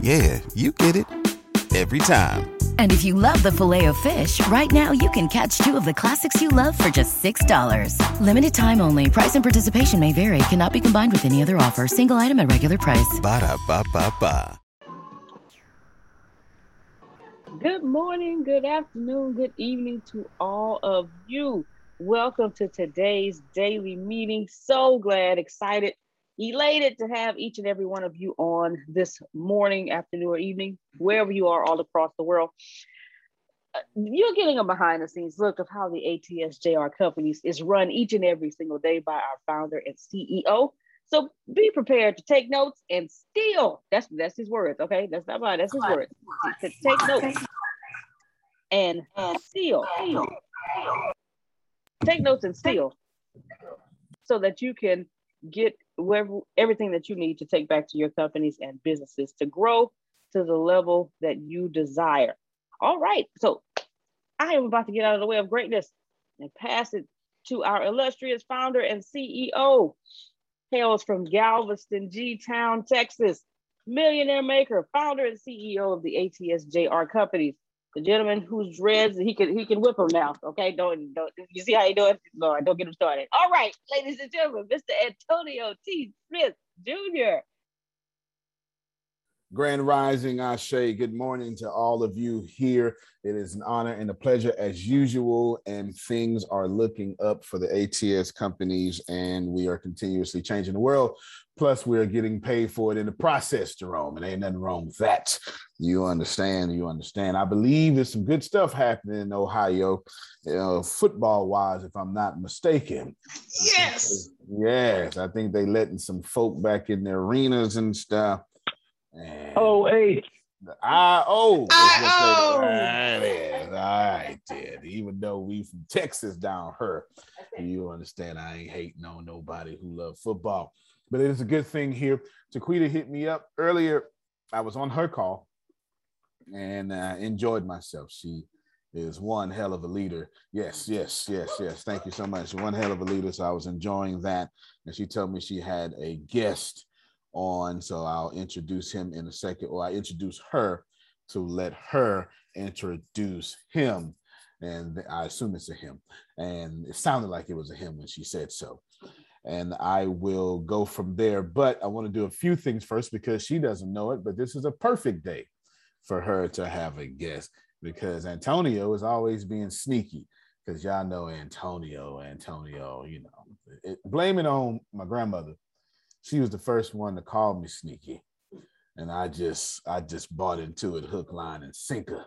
Yeah, you get it every time. And if you love the Filet-O-Fish, right now you can catch two of the classics you love for just $6. Limited time only. Price and participation may vary. Cannot be combined with any other offer. Single item at regular price. Ba da ba ba ba. Good morning, good afternoon, good evening to all of you. Welcome to today's daily meeting. So glad, excited elated to have each and every one of you on this morning, afternoon, or evening, wherever you are all across the world. Uh, you're getting a behind the scenes look of how the ATSJR companies is run each and every single day by our founder and CEO. So be prepared to take notes and steal. That's that's his words, okay? That's not mine, that's his words. To take notes and steal. Take notes and steal. so that you can get wherever, everything that you need to take back to your companies and businesses to grow to the level that you desire. All right, so I am about to get out of the way of greatness and pass it to our illustrious founder and CEO, hails from Galveston, G Town, Texas, millionaire maker, founder and CEO of the ATSJR companies. The gentleman who's dreads he can he can whip them now. Okay, don't don't you see how he doing? Lord, don't get him started. All right, ladies and gentlemen, Mr. Antonio T. Smith Jr. Grand Rising Ashe. Good morning to all of you here. It is an honor and a pleasure as usual. And things are looking up for the ATS companies, and we are continuously changing the world. Plus, we are getting paid for it in the process, Jerome. And ain't nothing wrong with that. You understand? You understand. I believe there's some good stuff happening in Ohio, you know, football wise, if I'm not mistaken. Yes. Yes. I think they letting some folk back in the arenas and stuff. And Oh, hey, I oh, I-O. That is. All right, then. Even though we from Texas down here, you understand I ain't hating on nobody who love football. But it is a good thing here. Taquita hit me up earlier. I was on her call and uh, enjoyed myself. She is one hell of a leader. Yes, yes, yes, yes. Thank you so much. One hell of a leader. So I was enjoying that. And she told me she had a guest on. So I'll introduce him in a second, or I introduce her to let her introduce him. And I assume it's a him. And it sounded like it was a him when she said so. And I will go from there. But I want to do a few things first because she doesn't know it. But this is a perfect day for her to have a guest because Antonio is always being sneaky. Because y'all know Antonio, Antonio, you know, it, blame it on my grandmother she was the first one to call me sneaky. And i just i just bought into it hook line and sinker.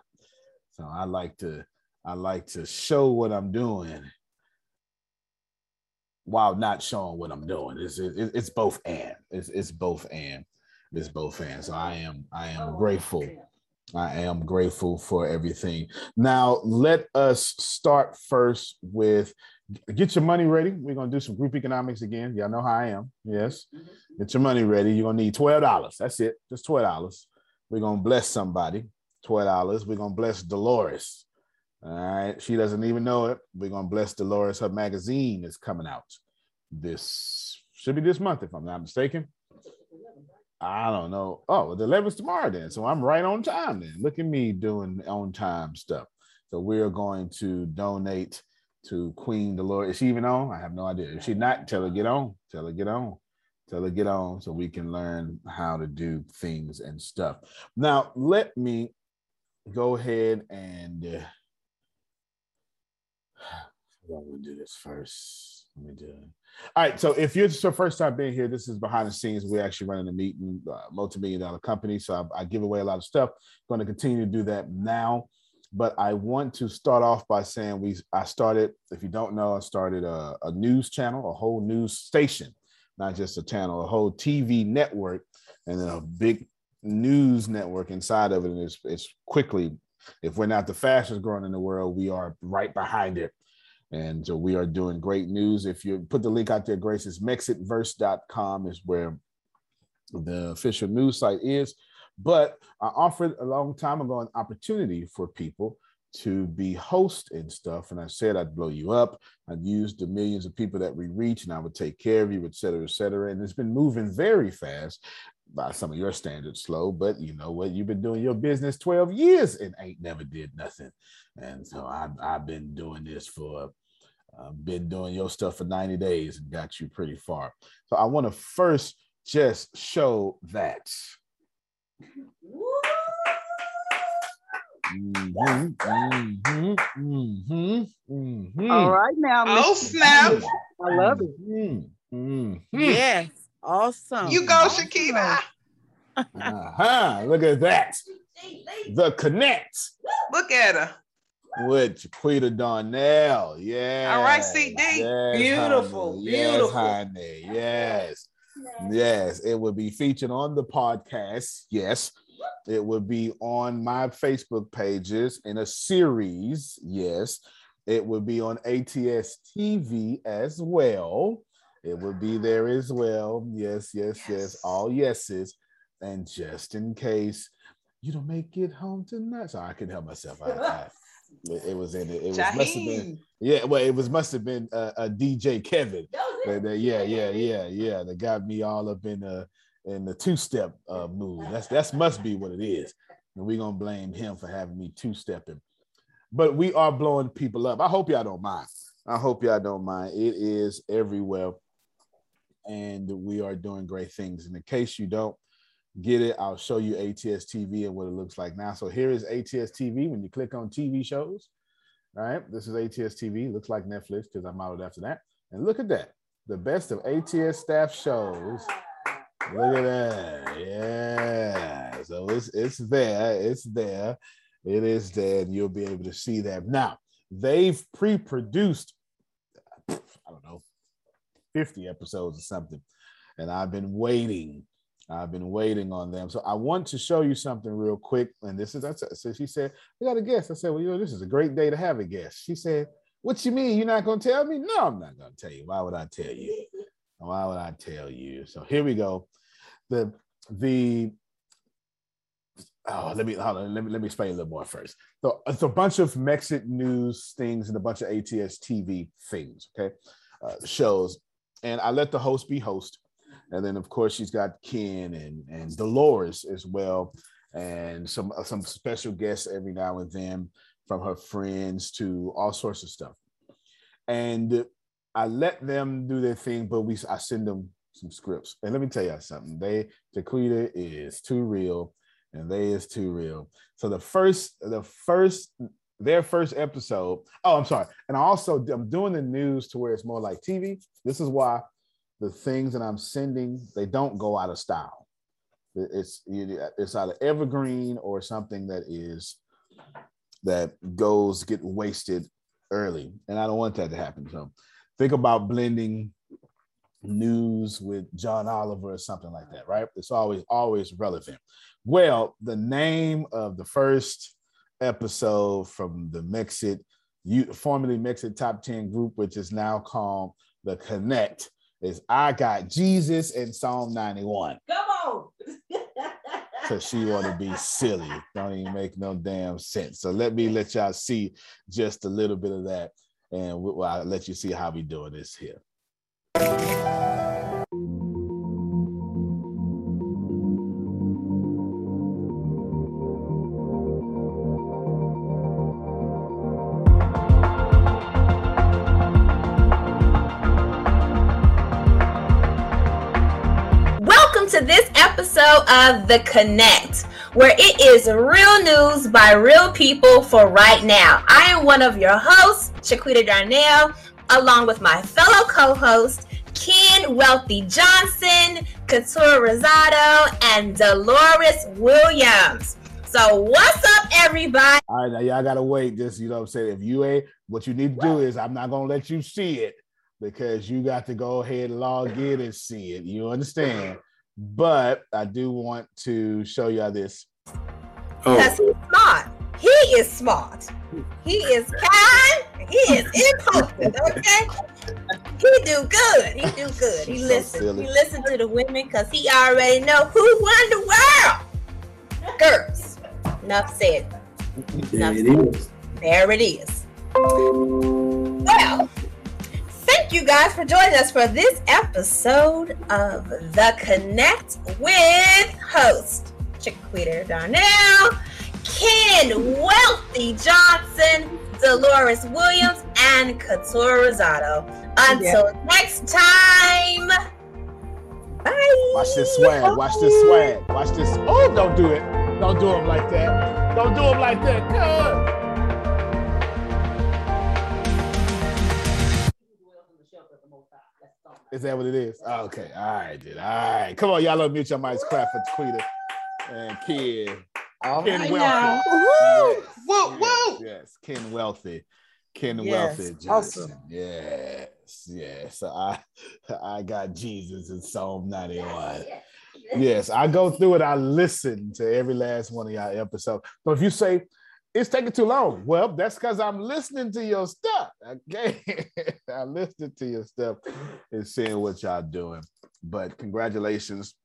So i like to i like to show what i'm doing while not showing what i'm doing. It's it, it's both and. It's, it's both and. It's both and. So i am i am oh, grateful. i am grateful for everything. Now let us start first with get your money ready. We're gonna do some group economics again. Y'all know how I am. Yes. Mm-hmm. Get your money ready. You're gonna need $12. That's it. Just $12. We're gonna bless somebody. $12. We're gonna bless Dolores. All right. She doesn't even know it. We're gonna bless Dolores. Her magazine is coming out this should be this month, if I'm not mistaken. I don't know. Oh, the 11th tomorrow then. So I'm right on time then. Look at me doing on time stuff. So we're going to donate to Queen Dolores. Is she even on? I have no idea. If she not, tell her get on. Tell her get on. Tell her get on so we can learn how to do things and stuff. Now, let me go ahead and uh, I'm gonna do this first. Let me do it. All right. So if you're just your first time being here, this is behind the scenes. We're actually running a meeting, uh, multi-million dollar company. So I, I give away a lot of stuff. going to continue to do that now but I want to start off by saying we I started, if you don't know, I started a, a, news channel, a whole news station, not just a channel, a whole TV network, and then a big news network inside of it. And it's, it's quickly, if we're not the fastest growing in the world, we are right behind it. And so we are doing great news. If you put the link out there, Grace, it's mexitverse.com is where the official news site is. But I offered a long time ago an opportunity for people to be host and stuff. And I said I'd blow you up. I'd use the millions of people that we reach and I would take care of you, et cetera, et cetera. And it's been moving very fast by some of your standards, slow. But you know what? You've been doing your business 12 years and ain't never did nothing. And so I've, I've been doing this for uh, been doing your stuff for 90 days and got you pretty far. So I want to first just show that. Mhm, mhm, mhm, mhm. All right now. Oh, Mr. snap. I love it. Mhm, mhm. Yes. Awesome. You go, Shakira. Uh-huh. Look at that. The Connect Look at her. with Jaquita Darnell. Yeah. All right, CD. Yes, Beautiful, honey. Yes, beautiful. honey. Yes. Yes. It will be featured on the podcast. Yes. It will be on my Facebook pages in a series. Yes. It will be on ATS TV as well. It will be there as well. Yes, yes, yes. Yes. All yeses. And just in case you don't make it home tonight, so I can help myself. I, I, it, was in it. It was must have been yeah. Well, it was must have been uh, a DJ Kevin. That- that- yeah, yeah, yeah, yeah. That got me all up in the in the two step uh, mood. That's that's must be what it is. And we're gonna blame him for having me two stepping. But we are blowing people up. I hope y'all don't mind. I hope y'all don't mind. It is everywhere, and we are doing great things. In the case you don't get it, I'll show you ATS TV and what it looks like now. So here is ATS TV. When you click on TV shows, right, this is ATS TV. Looks like Netflix because I modeled after that. And look at that, the best of ATS staff shows. Look at that, yeah. So it's it's there, it's there, it is there, and you'll be able to see that. Now they've pre-produced, I don't know, 50 episodes or something. And I've been waiting. I've been waiting on them. So I want to show you something real quick. And this is that's so she said, We got a guest. I said, Well, you know, this is a great day to have a guest. She said, What you mean? You're not gonna tell me? No, I'm not gonna tell you. Why would I tell you? Why would I tell you? So here we go. The the oh let me hold on, let me let me explain a little more first. So it's a bunch of Mexit news things and a bunch of ATS TV things, okay, uh, shows, and I let the host be host, and then of course she's got Ken and and Dolores as well, and some uh, some special guests every now and then from her friends to all sorts of stuff, and I let them do their thing, but we I send them some scripts, and let me tell you something. They Jaquita is too real and they is too real. So the first, the first, their first episode. Oh, I'm sorry. And also I'm doing the news to where it's more like TV. This is why the things that I'm sending they don't go out of style. It's it's either evergreen or something that is that goes get wasted early, and I don't want that to happen. So think about blending news with John Oliver or something like that, right? It's always always relevant. Well, the name of the first episode from the Mexit, you formerly Mexit Top 10 group, which is now called the Connect, is I Got Jesus in Psalm 91. Come on. Cause she want to be silly. Don't even make no damn sense. So let me let y'all see just a little bit of that, and we- well, I'll let you see how we doing this here. Of The Connect, where it is real news by real people for right now. I am one of your hosts, Shaquita Darnell, along with my fellow co-host, Ken Wealthy Johnson, Couture Rosado, and Dolores Williams. So what's up, everybody? All right, now y'all gotta wait. Just you know what I'm saying. If you ain't what you need to do is I'm not gonna let you see it because you got to go ahead and log in and see it. You understand? But I do want to show y'all this. Oh. Because he's smart. He is smart. He is kind. He is important. Okay. He do good. He do good. He So listen. silly. He listen to the women because he already know who won the world. Girls. Enough said. Enough said. There it is. Well, thank you guys for joining us for this episode of The Connect with host Chiquita Darnell, Ken Wealthy Johnson, Dolores Williams, and Couture Rosado. Until next time, bye. Watch this swag. Watch this swag. Watch this. Oh, don't do it. Don't do him like that. Don't do him like that. Good. Is that what it is? Okay. All right, then. All right. Come on, y'all. Unmute your mics. Clap for Tweeter and Ken. All Ken right Wealthy. now. Yes, Whoa, yes, whoa. Yes, Ken Wealthy. Ken Yes, Wealthy Johnson. awesome. Yes, yes. So I I got Jesus in Psalm 91. Yes, I go through it. I listen to every last one of y'all episodes. So if you say, it's taking too long. Well, that's because I'm listening to your stuff. Okay. I'm listening to your stuff and seeing what y'all doing. But congratulations,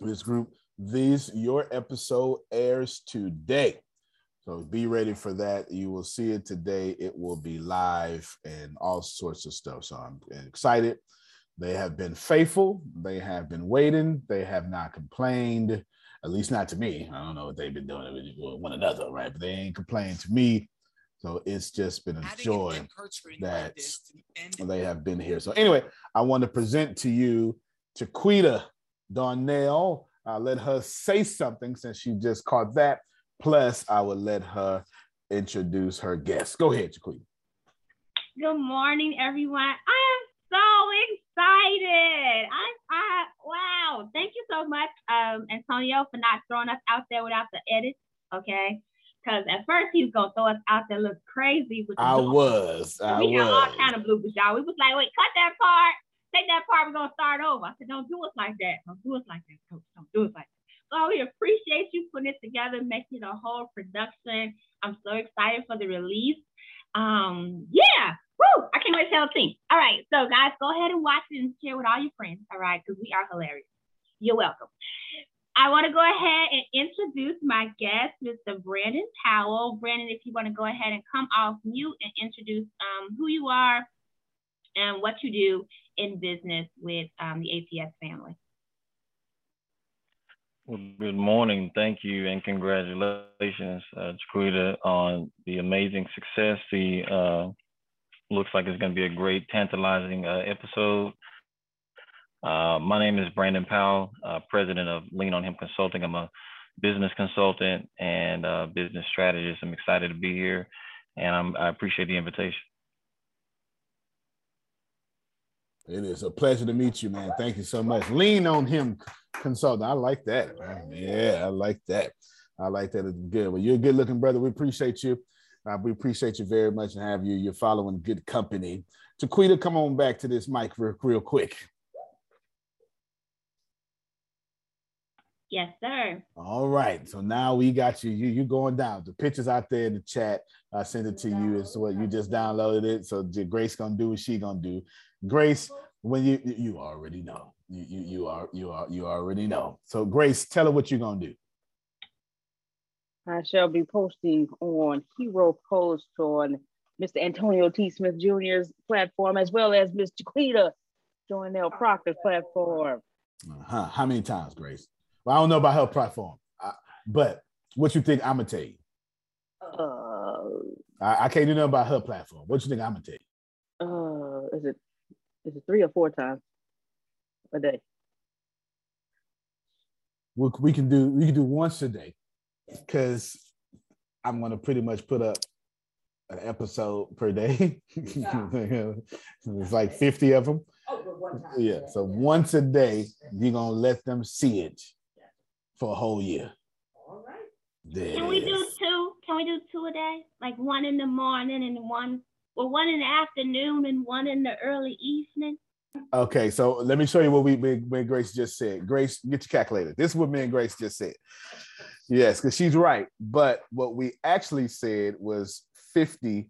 this group. This your episode airs today. So be ready for that. You will see it today. It will be live and all sorts of stuff. So I'm excited. They have been faithful. They have been waiting. They have not complained at least not to me. I don't know what they've been doing with one another, right? But they ain't complaining to me. So it's just been a joy that they have been here. So anyway, I want to present to you Chiquita Darnell. I'll let her say something since she just caught that. Plus, I will let her introduce her guest. Go ahead, Chiquita. Good morning, everyone. I am so excited. I, I, wow. Thank you so much, um, Antonio, for not throwing us out there without the edit. Okay. Because at first he was gonna throw us out there look crazy with the I was. I we was. had all kind of bloopers, y'all. We was like, wait, cut that part, take that part, we're gonna start over. I said, don't do us like that. Don't do us like that, coach. Don't do us like that. So we appreciate you putting it together, making a whole production. I'm so excited for the release. Um, yeah, Woo! I can't wait to tell the team. All right, so guys, go ahead and watch it and share with all your friends. All right, because we are hilarious. You're welcome. I want to go ahead and introduce my guest, Mr. Brandon Powell. Brandon, if you want to go ahead and come off mute and introduce um, who you are and what you do in business with um, the ATS family. Well, good morning. Thank you and congratulations, uh, Chiquita, on the amazing success. The uh, looks like it's going to be a great, tantalizing uh, episode. Uh, my name is Brandon Powell, uh, president of Lean on Him Consulting. I'm a business consultant and business strategist. I'm excited to be here, and I'm, I appreciate the invitation. It is a pleasure to meet you, man. Thank you so much. Lean on him, consultant. I like that. Man. Yeah, I like that. I like that. It's good. Well, you're a good looking brother. We appreciate you. Uh, we appreciate you very much and have you. You're following good company. Chiquita, come on back to this mic real, real quick. Yes, sir. All right. So now we got you. You you going down. The pictures out there in the chat. I sent it to you. It's what you just downloaded it. So Grace gonna do what she gonna do. Grace, when you you already know. You you you are you are you already know. So Grace, tell her what you're gonna do. I shall be posting on Hero Post on Mr. Antonio T. Smith Jr.'s platform, as well as Miss Chiquita Joanelle Proctor's platform. Uh-huh. How many times, Grace? Well, I don't know about her platform, uh, but what you think I'm gonna tell you? Uh, I, I can't do nothing about her platform. What you think I'm gonna tell you? uh, is it is it three or four times a day? We, we can do we can do once a day because I'm gonna pretty much put up an episode per day. it's like 50 of them. Oh, Yeah. So once a day, you're gonna let them see it for a whole year. There Can it we do two? Can we do two a day? Like one in the morning and one, well, one in the afternoon and one in the early evening. Okay, so let me show you what we me, me and Grace just said. Grace, get your calculator. This is what me and Grace just said. Yes, because she's right. But what we actually said was 50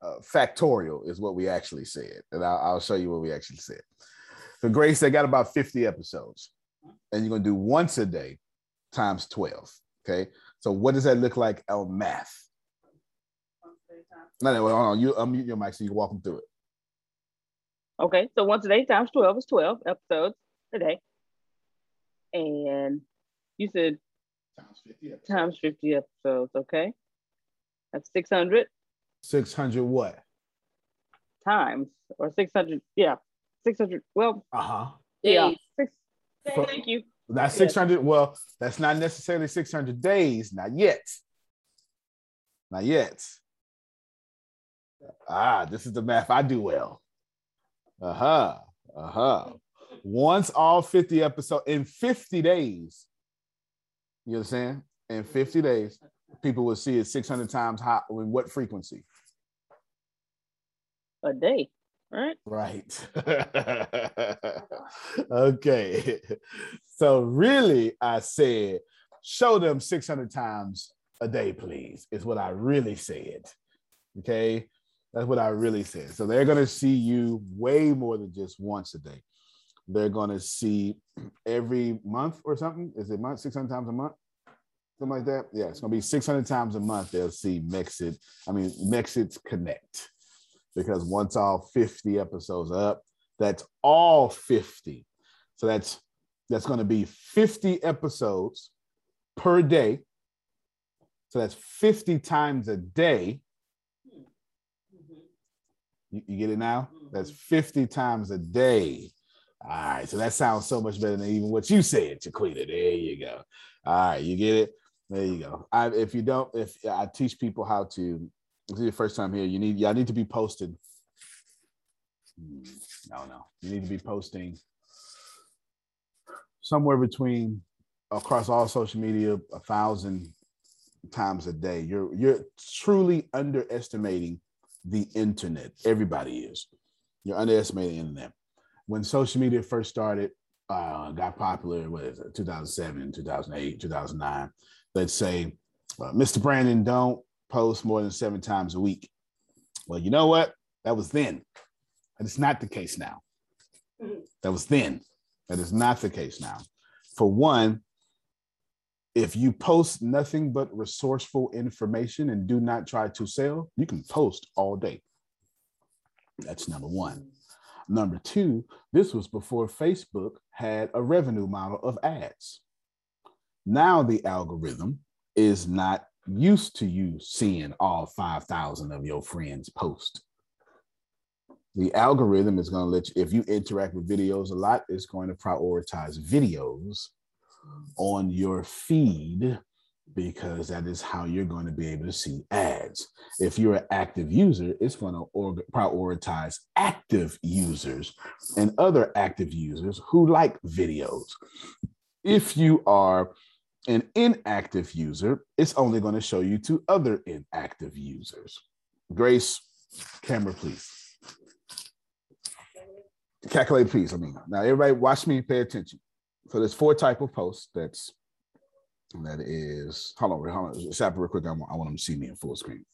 uh, factorial is what we actually said. And I'll, I'll show you what we actually said. So Grace, they got about 50 episodes. And you're gonna do once a day times 12. Okay. So what does that look like on math? No, no, hold on. You unmute your mic so you can walk them through it. Okay, so once a day times 12 is 12 episodes a day. And you said Times 50 episodes. times 50 episodes, okay? That's 600 600 what? times or 600, yeah, 600. Well, Uh-huh. yeah, Days. For- thank you. That's Yes. 600. Well, that's not necessarily 600 days. Not yet. Not yet. Ah, this is the math I do well. Uh huh. Uh huh. Once all 50 episodes in 50 days, you understand? In 50 days, people will see it 600 times high. In what frequency? A day, right? Right. okay. So really, I said, show them 600 times a day, please, is what I really said. Okay. That's what I really said. So they're going to see you way more than just once a day. They're going to see every month or something. Is it month? 600 times a month? Something like that. Yeah, it's going to be 600 times a month. They'll see Mexit. I mean, Mexit Connect. Because once all 50 episodes up, that's all 50. So that's that's going to be 50 episodes per day. So that's 50 times a day. You, you get it now? That's 50 times a day. All right. So that sounds so much better than even what you said, Chiquita. There you go. All right. You get it? There you go. I, if you don't, if I teach people how to, this is your first time here, you need, y'all need to be posted. Hmm, No, no. You need to be posting somewhere between across all social media a thousand times a day. You're you're truly underestimating the internet. Everybody is. You're underestimating the internet. When social media first started, uh, got popular, what is it, 2007, 2008, 2009, let's say, uh, Mr. Brandon, don't post more than seven times a week. Well, you know what? That was then. And it's not the case now. Mm-hmm. That was then. That is not the case now. For one, if you post nothing but resourceful information and do not try to sell, you can post all day. That's number one. Number two, this was before Facebook had a revenue model of ads. Now the algorithm is not used to you seeing all 5,000 of your friends post. The algorithm is going to let you, if you interact with videos a lot, it's going to prioritize videos on your feed because that is how you're going to be able to see ads. If you're an active user, it's going to prioritize active users and other active users who like videos. If you are an inactive user, it's only going to show you to other inactive users. Grace, camera, please. Calculate, please. I mean, now everybody watch me, pay attention. So there's four type of posts. That's that is. Hold on, hold on. Stop real quick. I want, I want them to see me in full screen.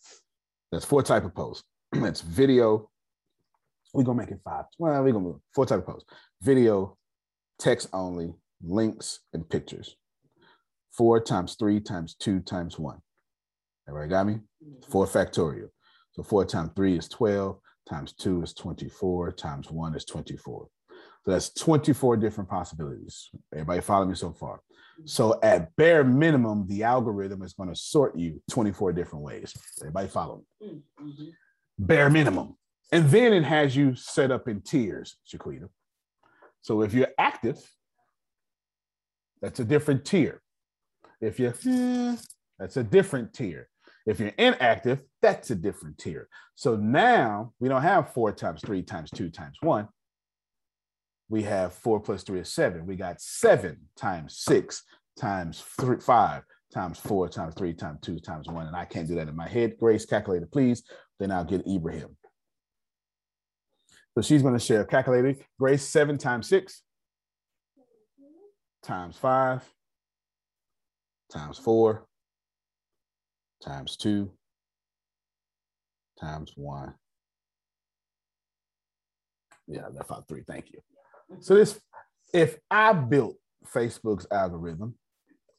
That's four type of posts. That's video. We're gonna make it five. Well, we're gonna four type of posts: video, text only, links, and pictures. Four times three times two times one. Everybody got me? Mm-hmm. Four factorial. So four times three is 12, times two is 24, times one is 24. So that's 24 different possibilities. Everybody follow me so far? Mm-hmm. So at bare minimum, the algorithm is going to sort you 24 different ways. Everybody follow me? Mm-hmm. Bare minimum. And then it has you set up in tiers, Shaquita. So if you're active, that's a different tier. If you're, eh, that's a different tier. If you're inactive, that's a different tier. So now we don't have four times three times two times one. We have four plus three is seven. We got seven times six times three, five times four times three times two times one. And I can't do that in my head. Grace, calculator, please. Then I'll get Ibrahim. So she's going to share calculator. Grace, seven times six times five times four times two times one. Yeah, I left out three. Thank you. So this, if I built Facebook's algorithm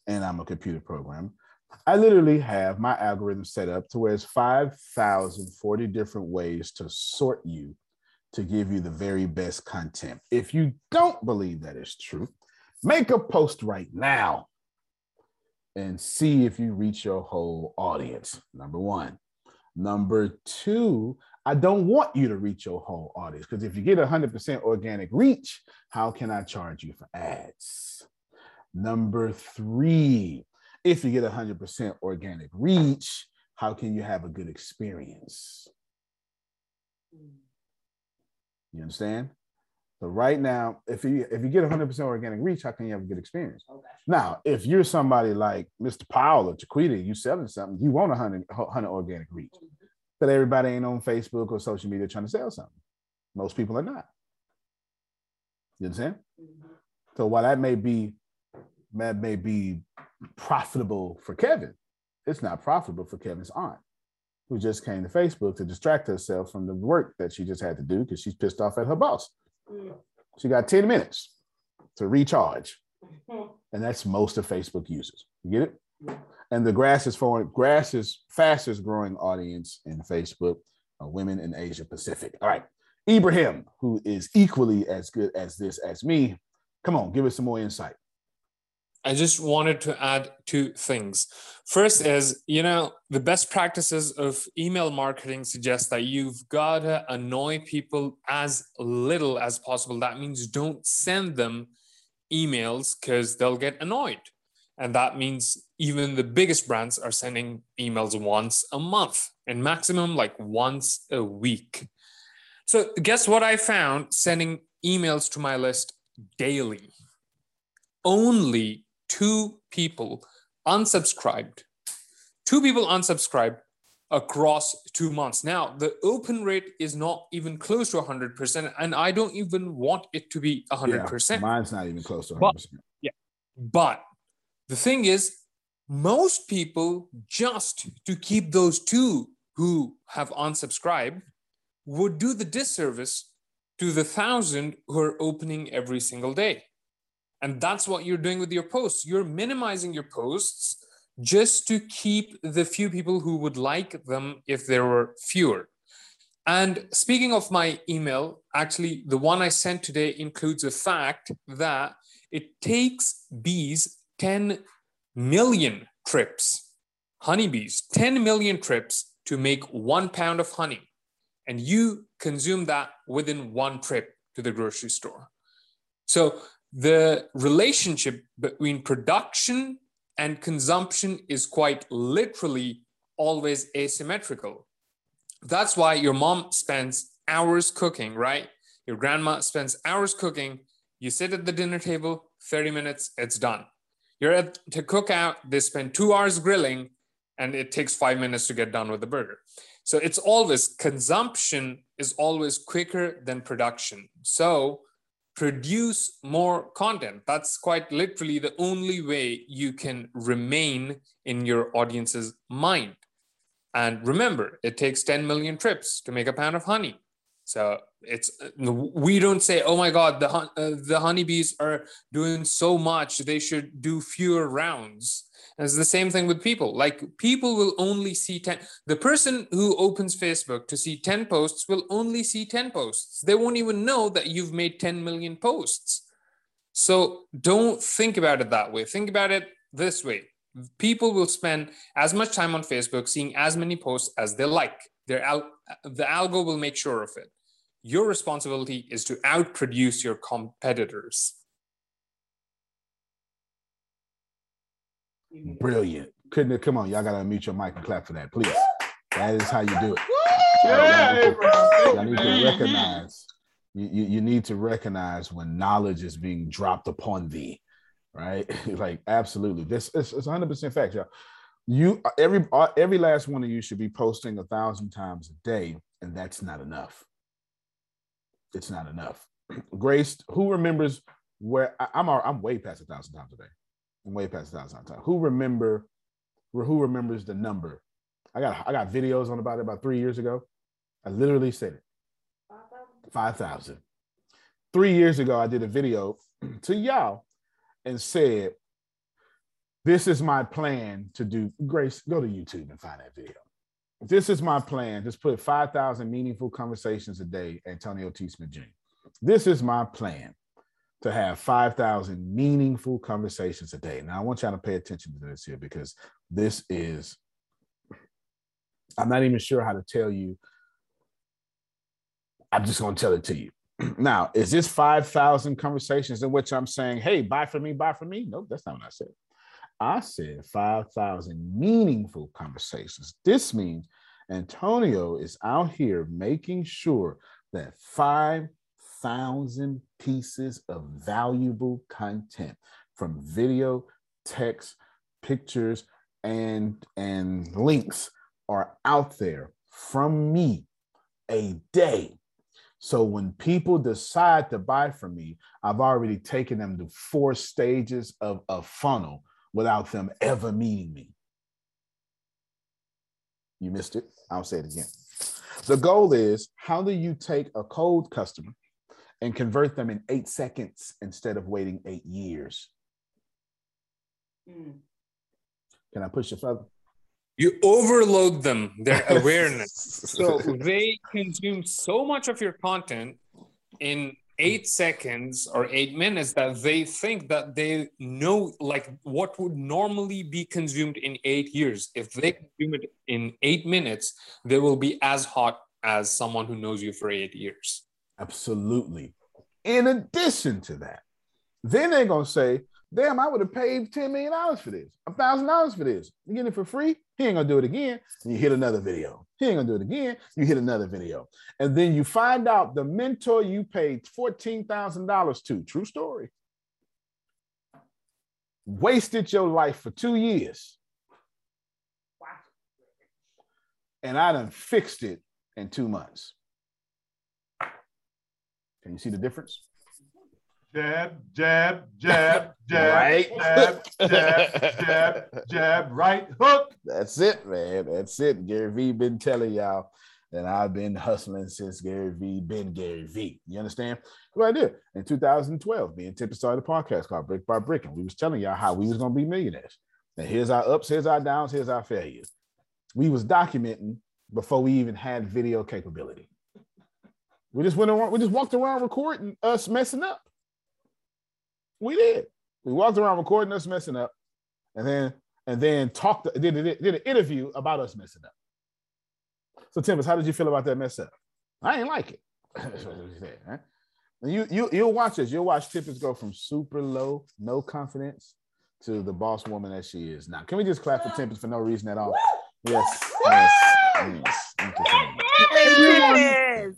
and I'm a computer programmer, I literally have my algorithm set up to where it's 5,040 different ways to sort you to give you the very best content. If you don't believe that is true, make a post right now and see if you reach your whole audience. Number one. Number two, I don't want you to reach your whole audience because if you get 100% organic reach, how can I charge you for ads? Number three, if you get 100% organic reach, how can you have a good experience? You understand? So right now, if you if you get 100% organic reach, how can you have a good experience? Oh, now, if you're somebody like Mr. Powell or Chiquita, you selling something, you want 100, 100 organic reach. Mm-hmm. But everybody ain't on Facebook or social media trying to sell something. Most people are not. You understand? Mm-hmm. So while that may be that may be profitable for Kevin, it's not profitable for Kevin's aunt, who just came to Facebook to distract herself from the work that she just had to do because she's pissed off at her boss. She got 10 minutes to recharge. And that's most of Facebook users. You get it? And the grass is for grass is fastest growing audience in Facebook are women in Asia Pacific. All right. Ibrahim, who is equally as good as this as me. Come on, give us some more insight. I just wanted to add two things. First is, you know, the best practices of email marketing suggest that you've got to annoy people as little as possible. That means don't send them emails because they'll get annoyed. And that means even the biggest brands are sending emails once a month and maximum like once a week. So, guess what I found sending emails to my list daily? Only two people unsubscribed. Two people unsubscribed across two months. Now, the open rate is not even close to 100%, and I don't even want it to be 100%. Yeah, mine's not even close to 100%. But, yeah. But the thing is, most people, just to keep those two who have unsubscribed, would do the disservice to the thousand who are opening every single day. And that's what you're doing with your posts. You're minimizing your posts just to keep the few people who would like them if there were fewer. And speaking of my email, actually, the one I sent today includes a fact that it takes bees 10 million trips, honeybees, 10 million trips to make one pound of honey. And you consume that within one trip to the grocery store. So the relationship between production and consumption is quite literally always asymmetrical. That's why your mom spends hours cooking, right? Your grandma spends hours cooking. You sit at the dinner table, 30 minutes, it's done. You're at to cook out, they spend two hours grilling, and it takes five minutes to get done with the burger. So it's always consumption is always quicker than production. So produce more content. That's quite literally the only way you can remain in your audience's mind. And remember, it takes 10 million trips to make a pound of honey. So it's we don't say, oh my God, the uh, the honeybees are doing so much; they should do fewer rounds. And it's the same thing with people. Like people will only see 10. The person who opens Facebook to see 10 posts will only see 10 posts. They won't even know that you've made 10 million posts. So don't think about it that way. Think about it this way. People will spend as much time on Facebook seeing as many posts as they like. Their al- the algo will make sure of it. Your responsibility is to outproduce your competitors. Brilliant. Couldn't it? Come on, y'all gotta unmute your mic and clap for that, please. That is how you do it. Yeah, Y'all need to recognize. You, you, you need to recognize when knowledge is being dropped upon thee, right? like absolutely. This is it's 100 percent fact, y'all. You every uh, every last one of you should be posting a thousand times a day, and that's not enough. It's not enough. Grace, who remembers where I, I'm? I'm way past a thousand times a day. I'm way past a thousand times. Who remember? Who remembers the number? I got I got videos on about it about three years ago. I literally said it. Five thousand. Three years ago, I did a video to y'all and said, "This is my plan to do." Grace, go to YouTube and find that video. This is my plan. Just put five thousand meaningful conversations a day. Antonio T. Smith Jr. This is my plan to have 5,000 meaningful conversations a day. Now, I want y'all to pay attention to this here because this is, I'm not even sure how to tell you. I'm just going to tell it to you. now, is this 5,000 conversations in which I'm saying, hey, buy for me, buy for me? Nope, that's not what I said. I said 5,000 meaningful conversations. This means Antonio is out here making sure that 5,000 pieces of valuable content from video, text, pictures, and, and links are out there from me a day. So when people decide to buy from me, I've already taken them to four stages of a funnel without them ever meeting me. You missed it. I'll say it again. The goal is how do you take a cold customer and convert them in eight seconds instead of waiting eight years? Hmm. Can I push it further? You overload them, their awareness. so they consume so much of your content in eight seconds or eight minutes that they think that they know like what would normally be consumed in eight years. If they consume it in eight minutes, they will be as hot as someone who knows you for eight years. Absolutely. In addition to that, then they're gonna say, damn, I would have paid $10 million for this, $1,000 for this. You get it for free? He ain't gonna do it again. And you hit another video. He ain't gonna do it again. You hit another video. And then you find out the mentor you paid $14,000 to, true story, wasted your life for two years. And I done fixed it in two months. Can you see the difference? Jab, jab, jab, jab, Right. jab, jab, jab, jab, right hook. That's it, man. That's it. Gary V been telling y'all that I've been hustling since Gary V been Gary V. You understand? What I did in 2012, me and Tippett started a podcast called Brick by Brick, and we was telling y'all how we was gonna be millionaires. And here's our ups, here's our downs, here's our failures. We was documenting before we even had video capability. We just went around, we just walked around recording us messing up. We did. We walked around recording us messing up, and then and then talked did, did, did an interview about us messing up. So Timbers, how did you feel about that mess up? I ain't like it. You said, huh? And you you you'll watch this. You'll watch Tippers go from super low, no confidence, to the boss woman that she is now. Can we just clap for Tippers for no reason at all? Yes, yes, yes. Thank you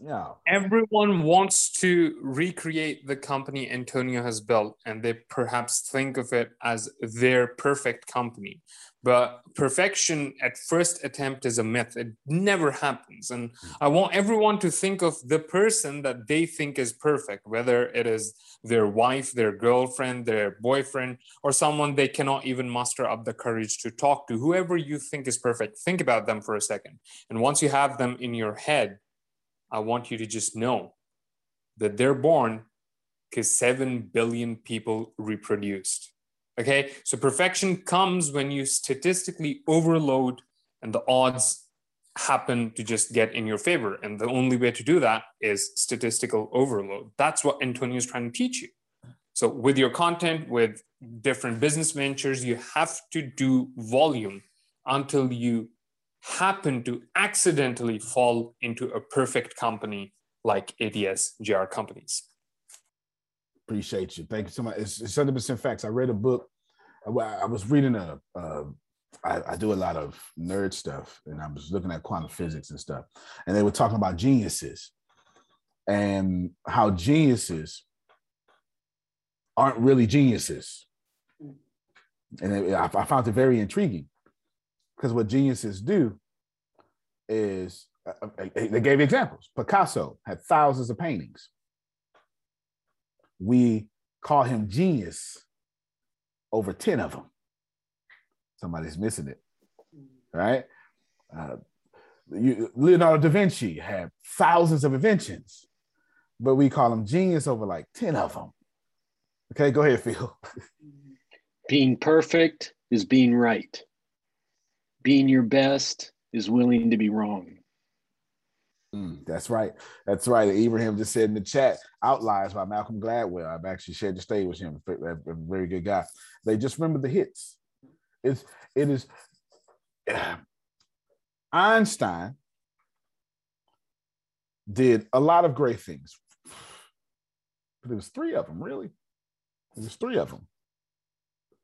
Yeah. Everyone wants to recreate the company Antonio has built, and they perhaps think of it as their perfect company. But perfection at first attempt is a myth. It never happens. And I want everyone to think of the person that they think is perfect, whether it is their wife, their girlfriend, their boyfriend, or someone they cannot even muster up the courage to talk to. Whoever you think is perfect, think about them for a second. And once you have them in your head, I want you to just know that they're born because 7 billion people reproduced. Okay, so perfection comes when you statistically overload and the odds happen to just get in your favor. And the only way to do that is statistical overload. That's what Antonio is trying to teach you. So, with your content, with different business ventures, you have to do volume until you happen to accidentally fall into a perfect company like ADS GR companies. Appreciate you. Thank you so much. It's, it's 100% facts. I read a book. I, was reading a, uh, I, I do a lot of nerd stuff and I was looking at quantum physics and stuff. And they were talking about geniuses and how geniuses aren't really geniuses. And I, I found it very intriguing because what geniuses do is uh, uh, they gave examples. Picasso had thousands of paintings. We call him genius over 10 of them. Somebody's missing it, right? Uh, you, Leonardo da Vinci had thousands of inventions, but we call him genius over like 10 of them. Okay, go ahead, Phil. Being perfect is being right. Being your best is willing to be wrong. Mm, that's right. That's right. Ibrahim just said in the chat, Outliers by Malcolm Gladwell. I've actually shared the stage with him. A very good guy. They just remember the hits. It's it is Einstein did a lot of great things. But there was three of them, really. There was three of them.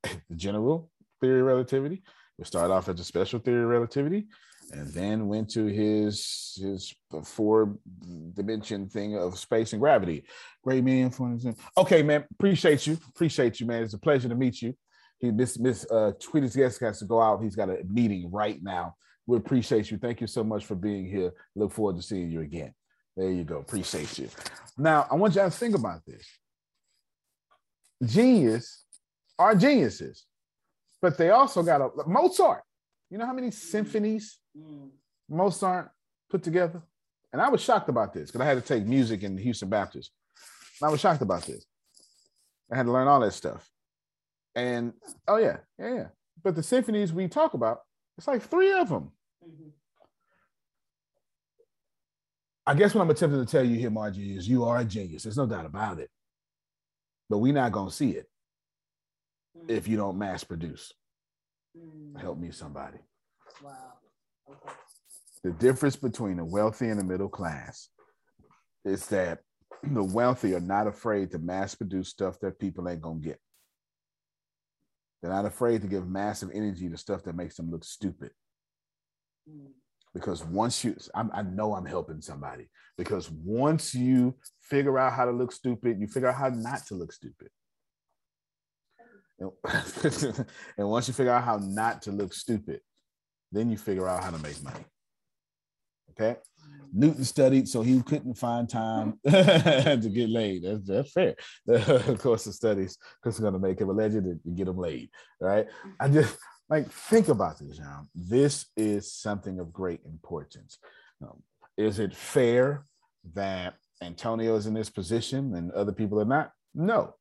the general theory of relativity. We started off as a special theory of relativity and then went to his his four dimension thing of space and gravity. Great man Okay, man. Appreciate you. Appreciate you, man. It's a pleasure to meet you. He Miss Miss uh Tweeter's guest has to go out. He's got a meeting right now. We appreciate you. Thank you so much for being here. Look forward to seeing you again. There you go. Appreciate you. Now I want you to think about this. Genius are geniuses, but they also got a Mozart You know how many symphonies Mozart put together? And I was shocked about this because I had to take music in Houston Baptist. I was shocked about this. I had to learn all that stuff. And oh yeah, yeah, yeah. But the symphonies we talk about, it's like three of them. I guess what I'm attempting to tell you here, Margie, is you are a genius. There's no doubt about it. But we're not gonna see it if mm. you don't mass produce. Mm. Help me, somebody. Wow. The difference between the wealthy and the middle class is that the wealthy are not afraid to mass produce stuff that people ain't gonna get. They're not afraid to give massive energy to stuff that makes them look stupid. Mm. Because once you, I'm, I know I'm helping somebody. Because once you figure out how to look stupid, you figure out how not to look stupid. And, once you figure out how not to look stupid, then you figure out how to make money. Okay. Newton studied, so he couldn't find time to get laid. That's, that's fair. of course, the studies because it's going to make him a legend and get him laid. Right. I just like think about this, John. This is something of great importance. Um, is it fair that Antonio is in this position and other people are not? No.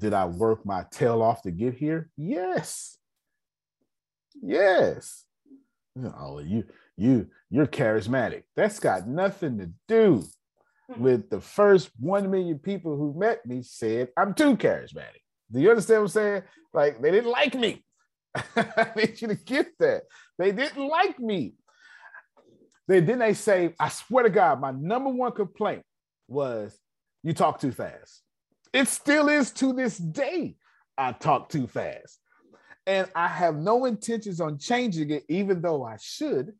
Did I work my tail off to get here? Yes. Yes. Oh, you you you're charismatic. That's got nothing to do hmm. with the first 1 million people who met me said I'm too charismatic. Do you understand what I'm saying? Like they didn't like me. I need you to get that. They didn't like me. They then they say, I swear to God, my number one complaint was you talk too fast. It still is to this day. I talk too fast. And I have no intentions on changing it, even though I should,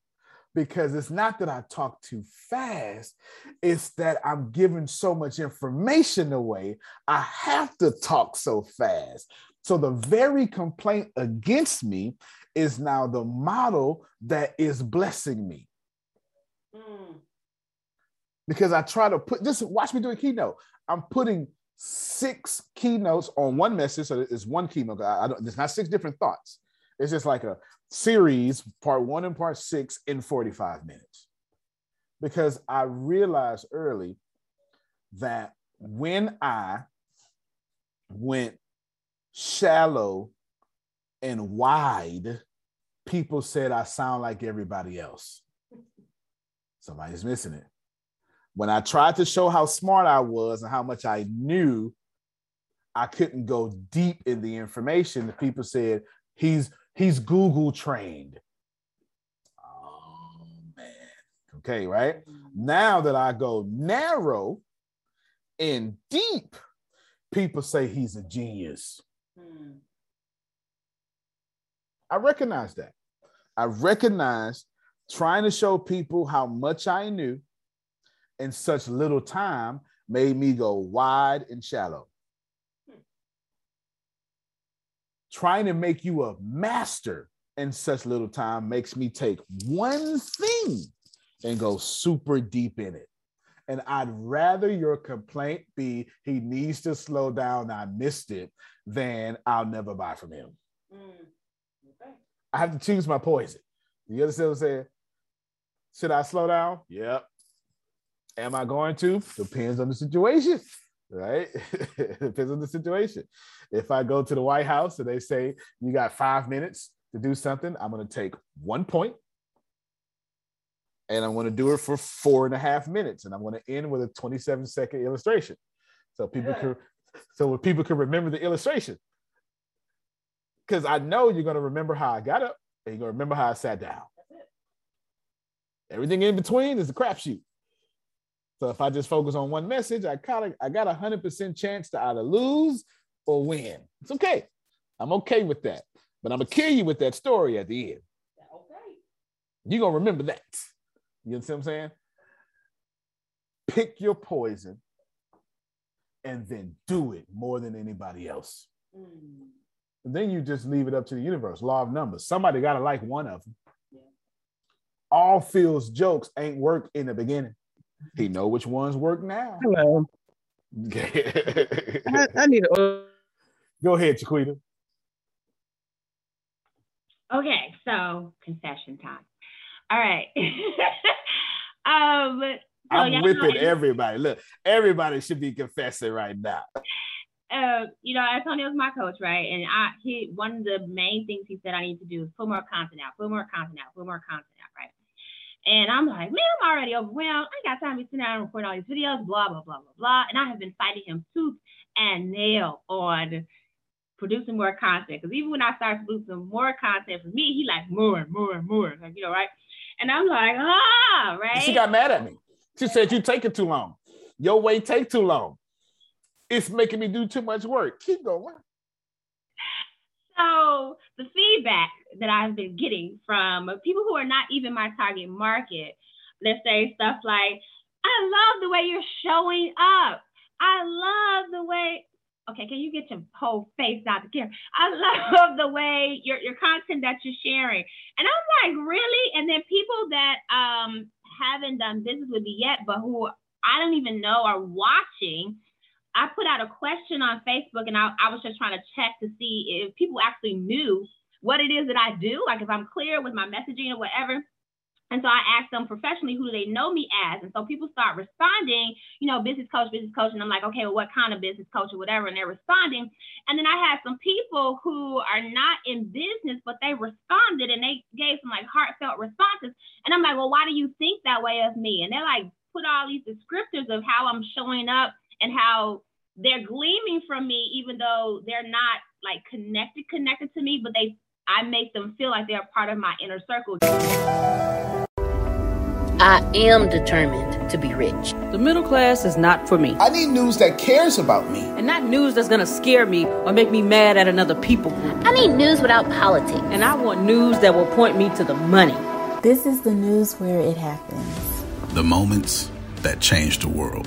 because it's not that I talk too fast, it's that I'm giving so much information away. I have to talk so fast. So the very complaint against me is now the model that is blessing me. Hmm. Because I try to put just watch me do a keynote. I'm putting six keynotes on one message. So it's one keynote. I, I don't, it's not six different thoughts. It's just like a series, part one and part six in 45 minutes. Because I realized early that when I went shallow and wide, people said I sound like everybody else. Somebody's missing it. When I tried to show how smart I was and how much I knew, I couldn't go deep in the information. The people said he's he's Google trained. Oh man. Okay, right? Now that I go narrow and deep, people say he's a genius. Hmm. I recognize that. I recognize trying to show people how much I knew in such little time made me go wide and shallow. Trying to make you a master in such little time makes me take one thing and go super deep in it. And I'd rather your complaint be he needs to slow down, I missed it, than I'll never buy from him. Mm, I have to choose my poison. You understand what I'm saying? Should I slow down? Yep. Am I going to? Depends on the situation, right? Depends on the situation. If I go to the White House and they say you got five minutes to do something, I'm going to take one point and I'm going to do it for four and a half minutes, and I'm going to end with a 27 second illustration, so people can, so people can remember the illustration. Because I know you're going to remember how I got up, and you're going to remember how I sat down. Everything in between is a crapshoot. So if I just focus on one message, I kind of I got a hundred percent chance to either lose or win. It's okay. I'm okay with that. But I'm gonna kill you with that story at the end. Okay. You're gonna remember that. You know what I'm saying? Pick your poison and then do it more than anybody else. Mm. And then you just leave it up to the universe, law of numbers. Somebody gotta like one of them. All Phil's jokes ain't work in the beginning. He know which ones work now. Hello. I, I need a Go ahead, Chiquita. Okay, so confession time. All right. um, so I'm y'all whipping know- everybody. Look, everybody should be confessing right now. uh, you know, Antonio's my coach, right? And I, he, one of the main things he said I need to do is put more content out, put more content out, put more content out, right? And I'm like, man, I'm already overwhelmed. I ain't got time to sit down and record all these videos, blah, blah, blah, blah, blah. And I have been fighting him tooth and nail on producing more content. Because even when I started producing more content for me, he like more and more and more, like, you know, right? And I'm like, ah, right? She got mad at me. She said, You taking too long. Your way take too long. It's making me do too much work. Keep going. So the feedback that I've been getting from people who are not even my target market, let's say stuff like, I love the way you're showing up. I love the way. Okay, can you get your whole face out the camera? I love the way your your content that you're sharing. And I'm like, really? And then people that um haven't done business with me yet, but who I don't even know are watching. I put out a question on Facebook and I, I was just trying to check to see if people actually knew what it is that I do, like if I'm clear with my messaging or whatever. And so I asked them professionally, who do they know me as? And so people start responding, you know, business coach, business coach. And I'm like, okay, well, what kind of business coach or whatever? And they're responding. And then I had some people who are not in business, but they responded and they gave some like heartfelt responses. And I'm like, well, why do you think that way of me? And they're like, put all these descriptors of how I'm showing up and how they're gleaming from me, even though they're not like connected, connected to me, but they I make them feel like they're part of my inner circle. I am determined to be rich. The middle class is not for me. I need news that cares about me. And not news that's gonna scare me or make me mad at another people group. I need news without politics. And I want news that will point me to the money. This is the news where it happens. The moments that change the world.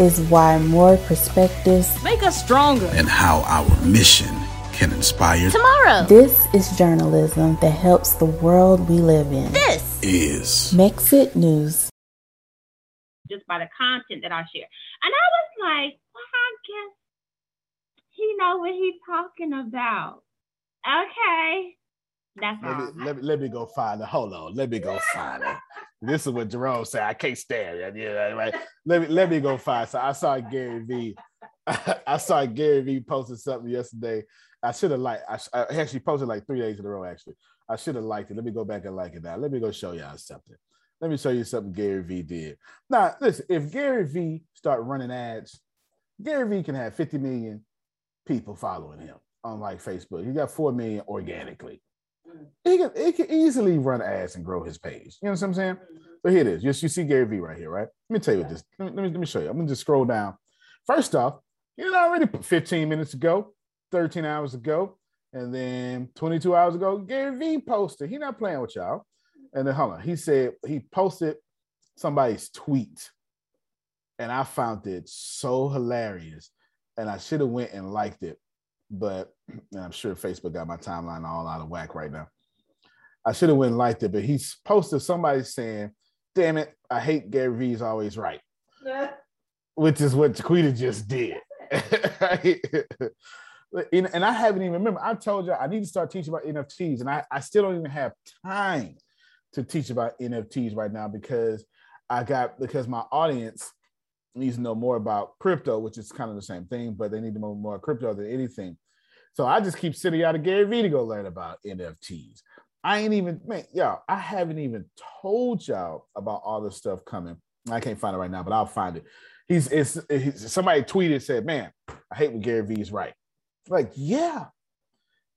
is why more perspectives make us stronger. And how our mission can inspire tomorrow. This is journalism that helps the world we live in. This is Mexit News. Just by the content that I share. And I was like, well, I guess he know what he's talking about. Okay. That's let all. me, let, me, let me go find it. Hold on. Let me go find it. This is what Jerome said. I can't stand it. Yeah, right. Let me let me go find. So I saw Gary V. I saw Gary V posted something yesterday. I should have liked. I, I actually posted like three days in a row. Actually, I should have liked it. Let me go back and like it now. Let me go show y'all something. Let me show you something Gary V did. Now, listen. If Gary V start running ads, Gary V can have 50 million people following him on like Facebook. He got four million organically. He can, he can easily run ads and grow his page. You know what I'm saying? Mm-hmm. So here it is. Just you see Gary V right here, right? Let me tell you what this. Let me, let me, let me show you. I'm gonna just scroll down. First off, you know already 15 minutes ago, 13 hours ago, and then 22 hours ago, Gary V posted. He not playing with y'all. And then hold on, he said he posted somebody's tweet, and I found it so hilarious, and I should have went and liked it, but I'm sure Facebook got my timeline all out of whack right now. I should have went and liked it, but he's posted somebody saying, "Damn it, I hate Gary Vee's always right," which is what Chiquita just did. and I haven't even remember. I told you I need to start teaching about NFTs, and I, I still don't even have time to teach about NFTs right now because I got because my audience needs to know more about crypto, which is kind of the same thing, but they need to know more crypto than anything. So I just keep sitting out of Gary Vee to go learn about NFTs. I ain't even man, y'all. I haven't even told y'all about all this stuff coming. I can't find it right now, but I'll find it. He's it's, it's somebody tweeted said, "Man, I hate when Gary Vee's right." Like, yeah.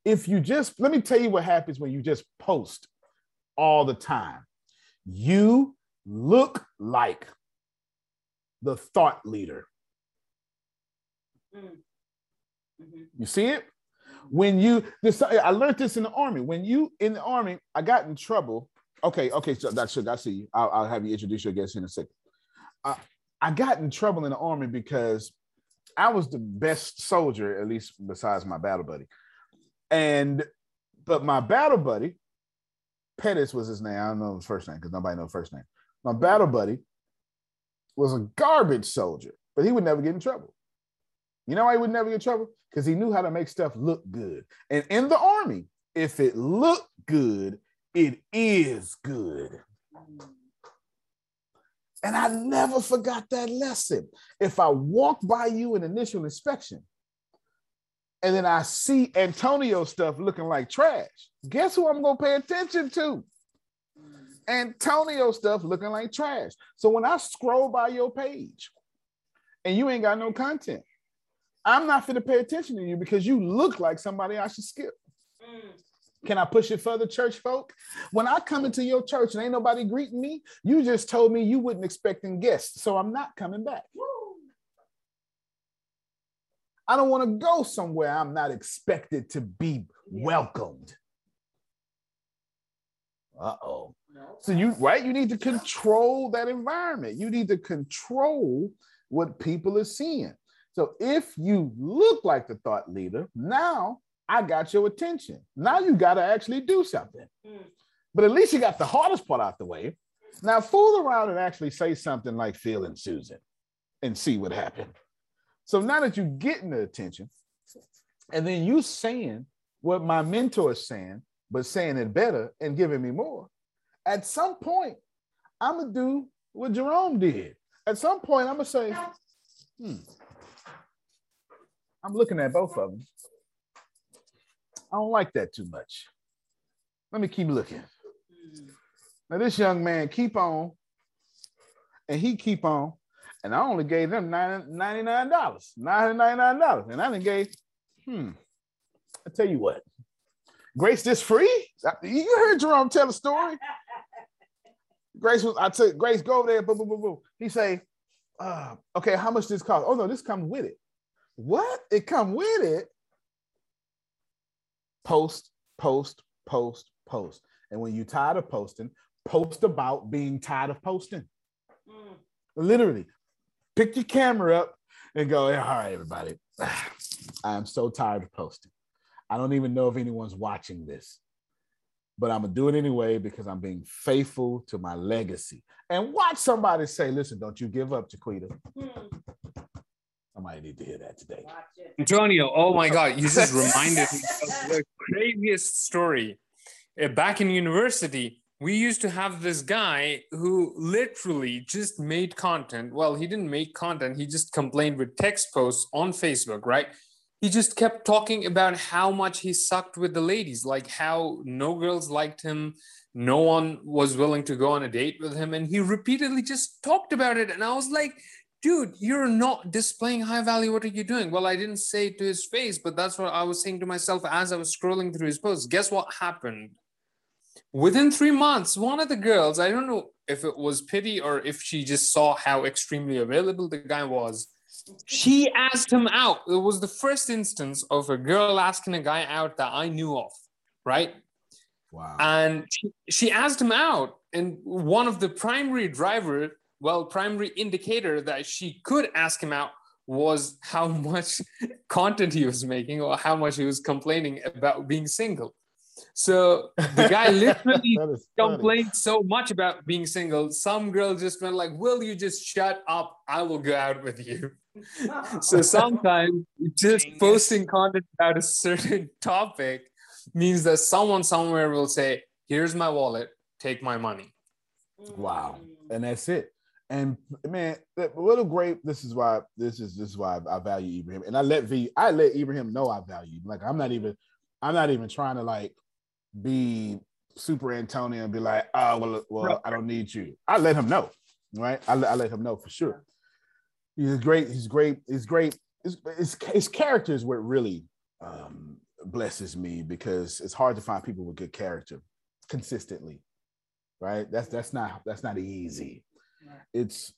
If you just let me tell you what happens when you just post all the time. You look like the thought leader. Mm-hmm. You see it? When you this I learned this in the army. When you in the army, I got in trouble Okay, okay, so that's I see you. I'll, I'll have you introduce your guest in a second. Uh, I got in trouble in the army because I was the best soldier, at least besides my battle buddy. And but my battle buddy, Pettis was his name. I don't know his first name because nobody knows first name. My battle buddy was a garbage soldier, but he would never get in trouble. You know why he would never get trouble? Because he knew how to make stuff look good. And in the army, if it looked good, it is good. And I never forgot that lesson. If I walk by you in initial inspection and then I see Antonio stuff looking like trash, guess who I'm going to pay attention to? Antonio stuff looking like trash. So when I scroll by your page and you ain't got no content, I'm not going to pay attention to you because you look like somebody I should skip. Can I push it further, church folk? When I come into your church and ain't nobody greeting me, you just told me you wasn't expecting guests, so I'm not coming back. I don't want to go somewhere I'm not expected to be welcomed. Uh oh. So you right, you need to control that environment. You need to control what people are seeing. So if you look like the thought leader, now I got your attention. Now you got to actually do something. But at least you got the hardest part out the way. Now fool around and actually say something like Phil and Susan and see what happened. So now that you're getting the attention, and then you saying what my mentor is saying, but saying it better and giving me more, at some point, I'm gonna do what Jerome did. At some point, I'm gonna say, hmm, I'm looking at both of them. I don't like that too much. Let me keep looking. Now this young man keep on, and he keep on, and I only gave them $99, $999, and I didn't gave, hmm, I tell you what, Grace this free? You heard Jerome tell a story. Grace was, I took Grace, go over there, boom, boom, boom, boom. He say, uh, okay, how much this cost? Oh no, this comes with it. What? It come with it? Post, post, post, post. And when you're tired of posting, post about being tired of posting. Mm. Literally, pick your camera up and go, all right, everybody. I'm so tired of posting. I don't even know if anyone's watching this, but I'm gonna do it anyway because I'm being faithful to my legacy. And watch somebody say, listen, don't you give up, Jaquita. Hmm. Somebody need to hear that today. Antonio, oh my God, you just reminded me of the craziest story. Uh, Back in university, we used to have this guy who literally just made content. Well, he didn't make content, he just complained with text posts on Facebook, right? He just kept talking about how much he sucked with the ladies, like how no girls liked him, no one was willing to go on a date with him. And he repeatedly just talked about it. And I was like, dude, you're not displaying high value. What are you doing? Well, I didn't say it to his face, but that's what I was saying to myself as I was scrolling through his posts. Guess what happened? Within three months, one of the girls, I don't know if it was pity or if she just saw how extremely available the guy was, she asked him out. It was the first instance of a girl asking a guy out that I knew of, right? Wow. And she, she asked him out. And one of the primary driver, well, primary indicator that she could ask him out was how much content he was making or how much he was complaining about being single. So the guy literally complained so much about being single. Some girl just went like, "Will you just shut up? I will go out with you." so sometimes just posting content about a certain topic means that someone somewhere will say, "Here's my wallet. Take my money." Wow. And that's it. And man, a great. This is why. This is this is why I, value Ibrahim, and I let V. I let Ibrahim know I value. him. Like I'm not even. I'm not even trying to like be super Antonio and be like, oh well, well, I don't need you. I let him know, right? I, let- I let him know for sure. He's great. He's great. He's great. His, his, his character is what really um, blesses me because it's hard to find people with good character consistently, right? That's that's not that's not easy. It's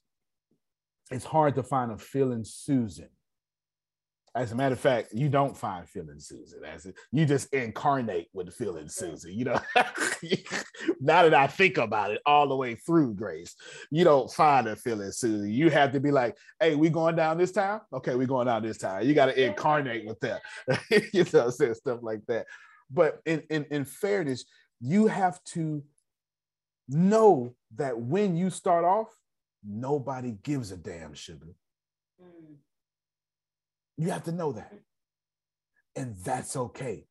it's hard to find a Phil and Susan As a matter of fact, you don't find Phil and Susan. As it, you just incarnate with the Phil and Susan. You know, now that I think about it all the way through, Grace, you don't find a Phil and Susan. You have to be like, "Hey, we going down this time? Okay, we going down this time." You got to incarnate with that. you know, saying stuff like that. But in, in in fairness, you have to know that when you start off, nobody gives a damn sugar. You have to know that. And that's okay.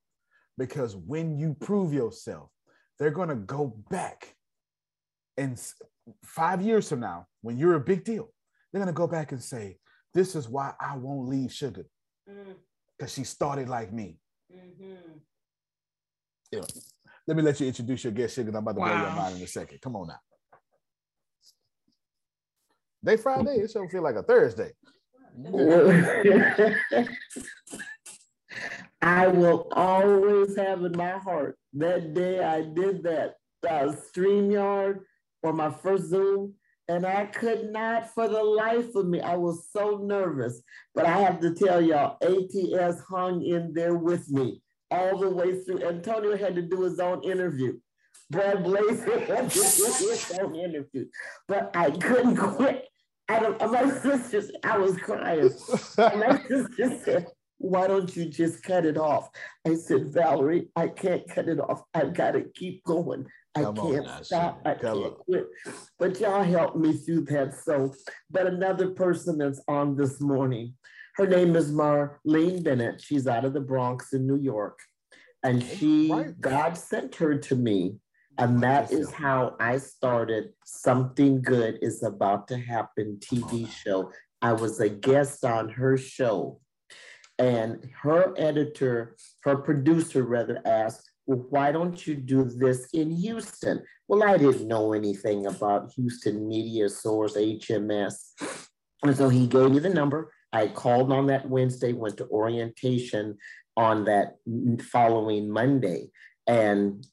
Because when you prove yourself, they're going to go back. And five years from now, when you're a big deal, they're going to go back and say, This is why I won't leave sugar. Mm. Because she started like me. Mm-hmm. You know, let me let you introduce your guest, Sugar. and I'm about to blow your mind in a second. Come on now. Day Friday, it should feel like a Thursday. I will always have in my heart that day I did that uh, StreamYard for my first Zoom, and I could not for the life of me. I was so nervous, but I have to tell y'all, ATS hung in there with me all the way through. Antonio had to do his own interview. Brad Blazer had to do his own interview, but I couldn't quit. I don't, my sisters, I was crying. And my sister said, why don't you just cut it off? I said, Valerie, I can't cut it off. I've got to keep going. I Come can't now, stop. I Come can't on. quit. But y'all helped me through that. So, but another person that's on this morning, her name is Marlene Bennett. She's out of the Bronx in New York. And she, God sent her to me. And that is how I started Something Good is About to Happen TV show. I was a guest on her show. And her editor, her producer rather, asked, Well, why don't you do this in Houston? Well, I didn't know anything about Houston Media Source, HMS. And so he gave me the number. I called on that Wednesday, went to orientation on that following Monday, and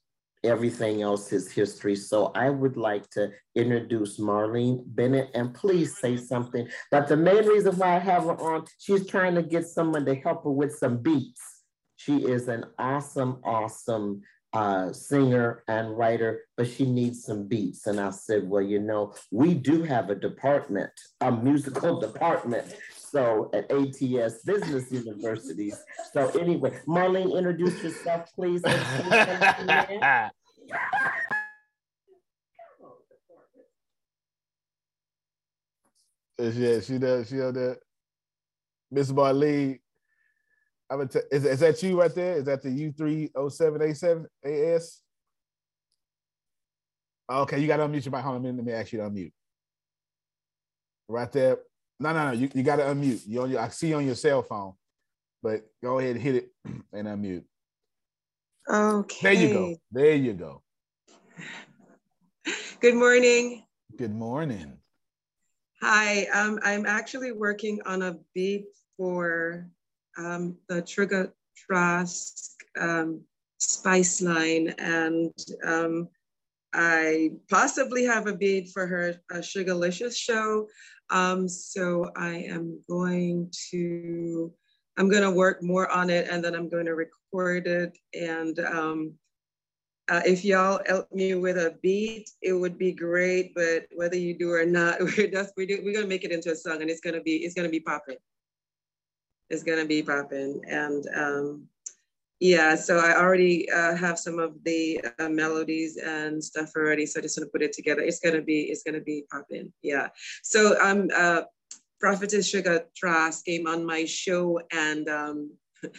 everything else is history. So I would like to introduce Marlene Bennett and please say something. But the main reason why I have her on, she's trying to get someone to help her with some beats. She is an awesome, awesome uh, singer and writer, but she needs some beats. And I said, well, you know, we do have a department, a musical department. So at ATS Business Universities. So anyway, Marlene, introduce yourself, please. and say something, man. Yeah, she does. She on that. Miss Marlene, I'm gonna t- is, is that you right there? Is that the U three oh seven eight seven AS? Okay, you got to unmute your mic. Hold on, let me, let me ask you to unmute. Right there. No, no, no. You, you got to unmute. You on your, I see you on your cell phone, but go ahead and hit it and unmute. Okay. There you go. There you go. Good morning. Good morning. Hi. Um, I'm actually working on a beat for um, the Trigger Trask um, Spice line, and um, I possibly have a beat for her uh, Sugarlicious show. Um, so I am going to, I'm going to work more on it, and then I'm going to record it and um, uh, if y'all help me with a beat, it would be great. But whether you do or not, we're just we do, we're gonna make it into a song, and it's gonna be it's gonna be popping. It's gonna be popping, and um, yeah. So I already uh, have some of the uh, melodies and stuff already. So I just want to put it together. It's gonna be it's gonna be popping. Yeah. So I'm uh, Prophetess Sugar came on my show and. Um,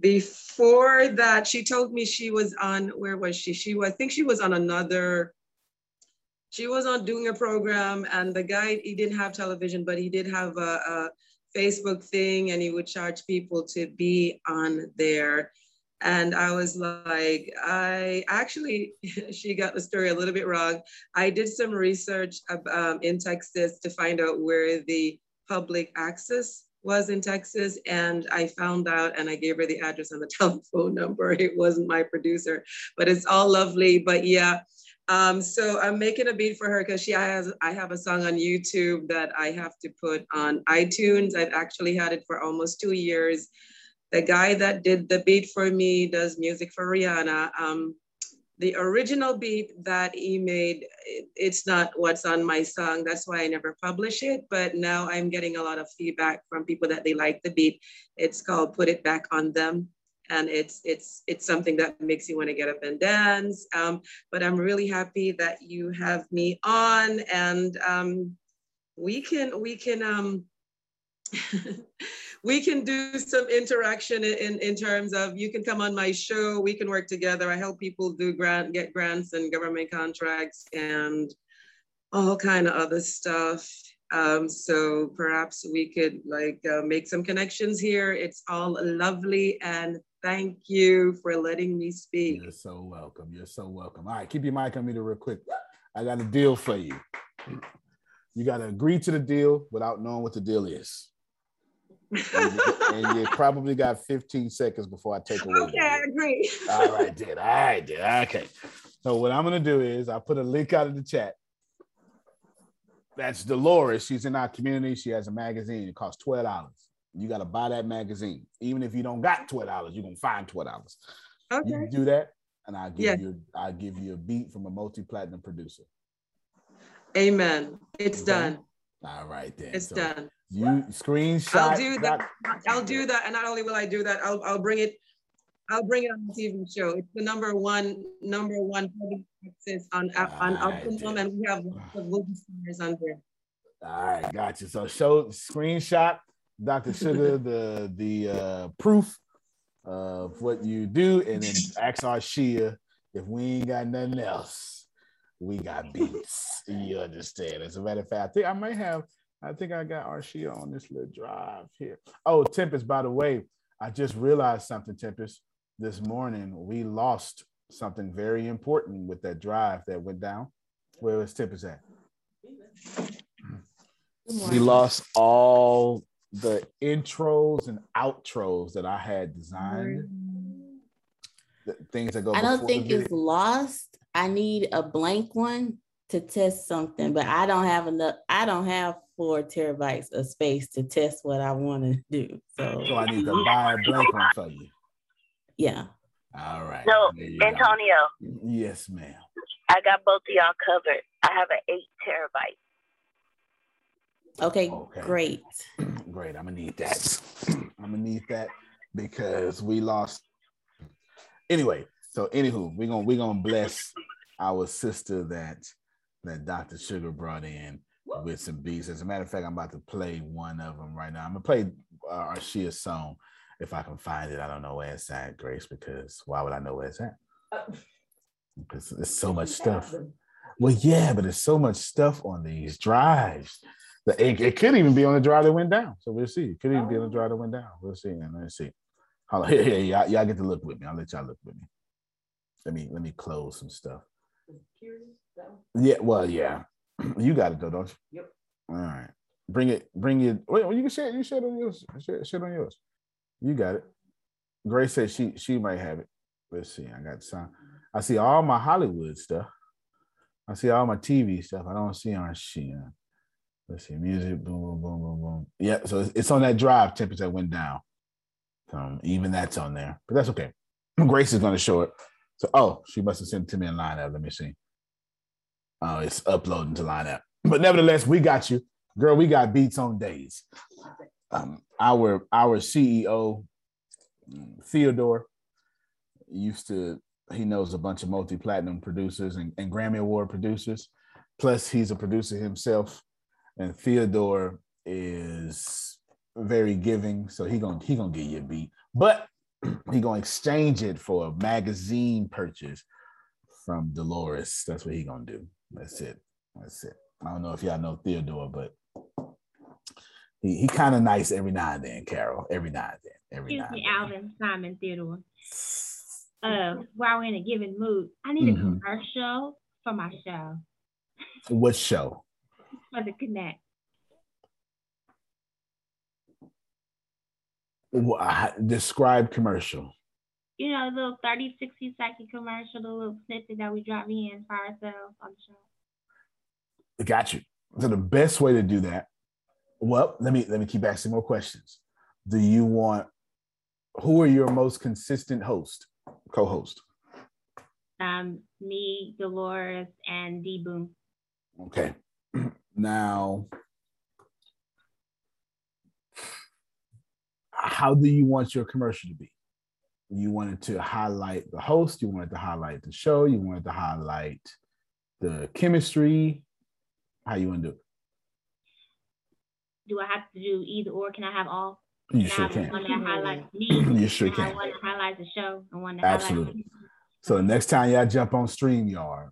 before that she told me she was on where was she she was i think she was on another she was on doing a program and the guy he didn't have television but he did have a, a facebook thing and he would charge people to be on there and i was like i actually she got the story a little bit wrong i did some research um, in texas to find out where the public access was in Texas, and I found out and I gave her the address and the telephone number. It wasn't my producer, but it's all lovely. But yeah, Um, so I'm making a beat for her because she has I have a song on YouTube that I have to put on iTunes. I've actually had it for almost two years. The guy that did the beat for me does music for Rihanna. Um, the original beat that he made, it- it's not what's on my song. That's why I never publish it. But now I'm getting a lot of feedback from people that they like the beat. It's called Put It Back on Them. And it's it's it's something that makes you want to get up and dance. Um, but I'm really happy that you have me on and um, we can we can um, we can do some interaction in, in, terms of you can come on my show, we can work together. I help people do grant, get grants and government contracts and all kind of other stuff. Um, so perhaps we could like uh, make some connections here. It's all lovely and thank you for letting me speak. You're so welcome. You're so welcome. All right, keep your mic on me real quick. I got a deal for you. You got to agree to the deal without knowing what the deal is. and, you, and you probably got 15 seconds before I take away. Okay, I agree. All right, did. All right, did. Okay. So what I'm gonna do is I put a link out in the chat. That's Dolores. She's in our community. She has a magazine. It costs twelve dollars. You got to buy that magazine. Even if you don't got twelve dollars, you're gonna find twelve dollars. Okay. You do that, and I'll give Yes. you I'll give you a beat from a multi-platinum producer. Amen. It's done. All right then. It's So done. You screenshot. I'll do that. I'll do that. And not only will I do that, I'll, I'll bring it, I'll bring it on the TV show. It's the number one, number one public access on, on Optimum and we have lots of stars on there. All right, gotcha. So show screenshot Dr. Sugar the the uh, proof of what you do, and then ask Arshia if we ain't got nothing else. We got beats. you understand? As a matter of fact, I think I might have. I think I got Arshia on this little drive here. Oh, Tempest. By the way, I just realized something, Tempest. This morning we lost something very important with that drive that went down. Where was Tempest at? we lost all the intros and outros that I had designed. The things that go. I don't think the it's lost. I need a blank one to test something, but I don't have enough. I don't have four terabytes of space to test what I want to do. So, So I need to buy a blank one for you. yeah. All right. So, There you go. Antonio, Yes, ma'am. I got both of y'all covered. I have an eight terabyte. Okay, great. Great. I'm gonna need that. I'm gonna need that because we lost. Anyway, so anywho, we're gonna we're gonna bless our sister that that Dr. Sugar brought in with some beats. As a matter of fact, I'm about to play one of them right now. I'm gonna play uh, Arshia song if I can find it. I don't know where it's at, Grace, because why would I know where it's at? Because there's so much stuff. Well, yeah, but there's so much stuff on these drives. It, it could even be on the drive that went down. So we'll see. It could even be on the drive that went down. We'll see. And let's see. Hold on. Here, here, y'all, y'all get to look with me. I'll let y'all look with me. Let me let me close some stuff. Yeah, well, yeah. You got it though, don't you? Yep. All right. Bring it, bring it. Wait, well, you can share it. You share it on yours. Share, share on yours. You got it. Grace said she she might have it. Let's see. I got some. I see all my Hollywood stuff. I see all my TV stuff. I don't see on she. Let's see. Music. Boom, boom, boom, boom, boom. Yeah. So it's, on that drive. Temperature went down. Um, even that's on there, but that's okay. Grace is going to show it. So, oh, she must have sent it to me in line app. Let me see. Oh, it's uploading to line app. But nevertheless, we got you, girl. We got beats on days. Um, our our CEO Theodore used to. He knows a bunch of multi platinum producers and, and Grammy Award producers. Plus, he's a producer himself. And Theodore is very giving, so he gonna he gonna give you a beat, but he gonna exchange it for a magazine purchase from Dolores. That's what he gonna do. That's it. That's it. I don't know if y'all know Theodore, but he, he kind of nice every now and then, Carol. Every now and then. Every Excuse now and me, Alvin Simon Theodore. Uh, while we're in a given mood, I need Mhm. a commercial for my show. What show? For the Connect. Describe commercial. you know, the little 30, 60 second commercial, the little snippet that we drop in for ourselves on the show. Got you. So the best way to do that. Well, let me let me keep asking more questions. Do you want? Who are your most consistent host, co-host? Um, me, Dolores, and D Boom. Okay. Now, how do you want your commercial to be? You wanted to highlight the host, you wanted to highlight the show, you wanted to highlight the chemistry. How you want to do it? Do I have to do either or? Can I have all? You Can sure have can. One that highlights me. You sure and I have can. One that highlights the show, and one that Absolutely. highlights. So the next time y'all jump on StreamYard,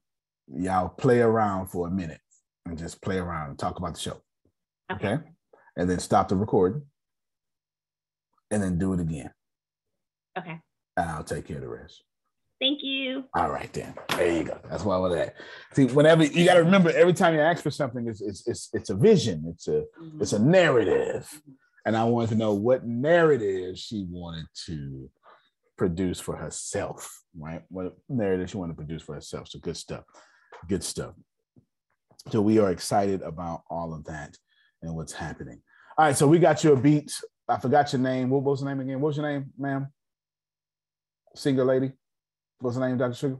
y'all play around for a minute and just play around and talk about the show. Okay. And then stop the recording. And then do it again. Okay. And I'll take care of the rest. Thank you. All right, then. There you go. That's why I was at. See, whenever you got to remember, every time you ask for something, it's it's it's it's a vision. It's a mm-hmm. it's a narrative, mm-hmm. and I wanted to know what narrative she wanted to produce for herself. Right? What narrative she wanted to produce for herself. So good stuff. Good stuff. So we are excited about all of that and what's happening. All right. So we got your beats. I forgot your name. What was the name again? What's your name, ma'am? Singer lady. What's the name, Dr. Sugar?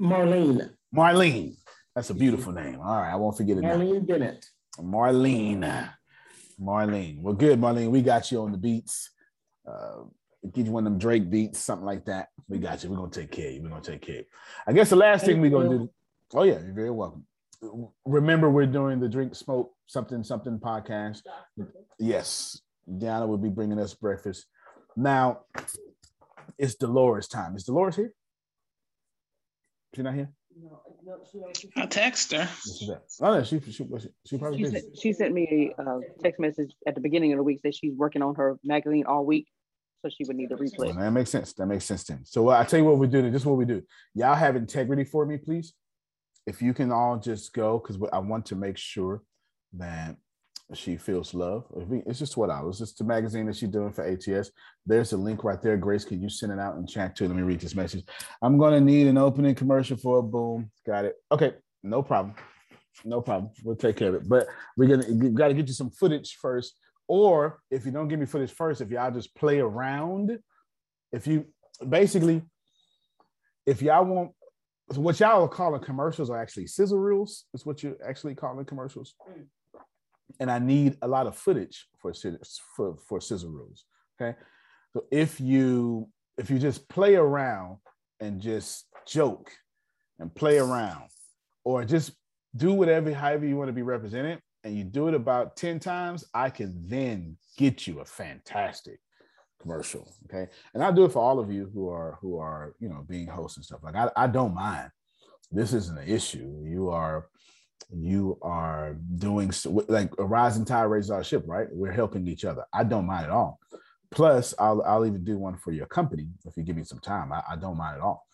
Marlene. Marlene. That's a beautiful name. All right, I won't forget it now. Marlene Bennett. Marlene. Marlene. Well, good, Marlene. We got you on the beats. Uh, get you one of them Drake beats, something like that. We got you. We're gonna take care of you. We're gonna take care of you. I guess the last thing we're gonna do. Oh yeah, you're very welcome. Remember, we're doing the drink, smoke, something, something podcast. Yes, Diana will be bringing us breakfast. Now, it's Dolores' time. Is Dolores here? She not here? I text her. She at? Oh, no, she, she, she, she probably She busy. sent, she sent me a uh, text message at the beginning of the week that she's working on her magazine all week, so she would need to replay. Well, that makes sense. That makes sense then. So uh, I tell you what we do. This is what we do. Y'all have integrity for me, please. If you can all just go, because I want to make sure that she feels love. It's just what I was. It's the magazine that she's doing for ATS. There's a link right there. Grace, can you send it out in chat too? Let me read this message. I'm to need an opening commercial for a boom. Got it. Okay, no problem. No problem. We'll take care of it. But we're gonna we got to get you some footage first. Or if you don't give me footage first, if y'all just play around, if you basically, if y'all want what y'all are calling commercials are actually sizzle reels, is what you're actually calling commercials. And I need a lot of footage for for for sizzle reels. Okay, so if you if you just play around and just joke and play around, or just do whatever however you want to be represented, and you do it about ten times, I can then get you a fantastic commercial. Okay. And I do it for all of you who are who are, you know, being hosts and stuff. Like I, I don't mind. This isn't an issue. You are you are doing like a rising tide raises our ship, right? We're helping each other. I don't mind at all. Plus, I'll I'll even do one for your company if you give me some time. I, I don't mind at all.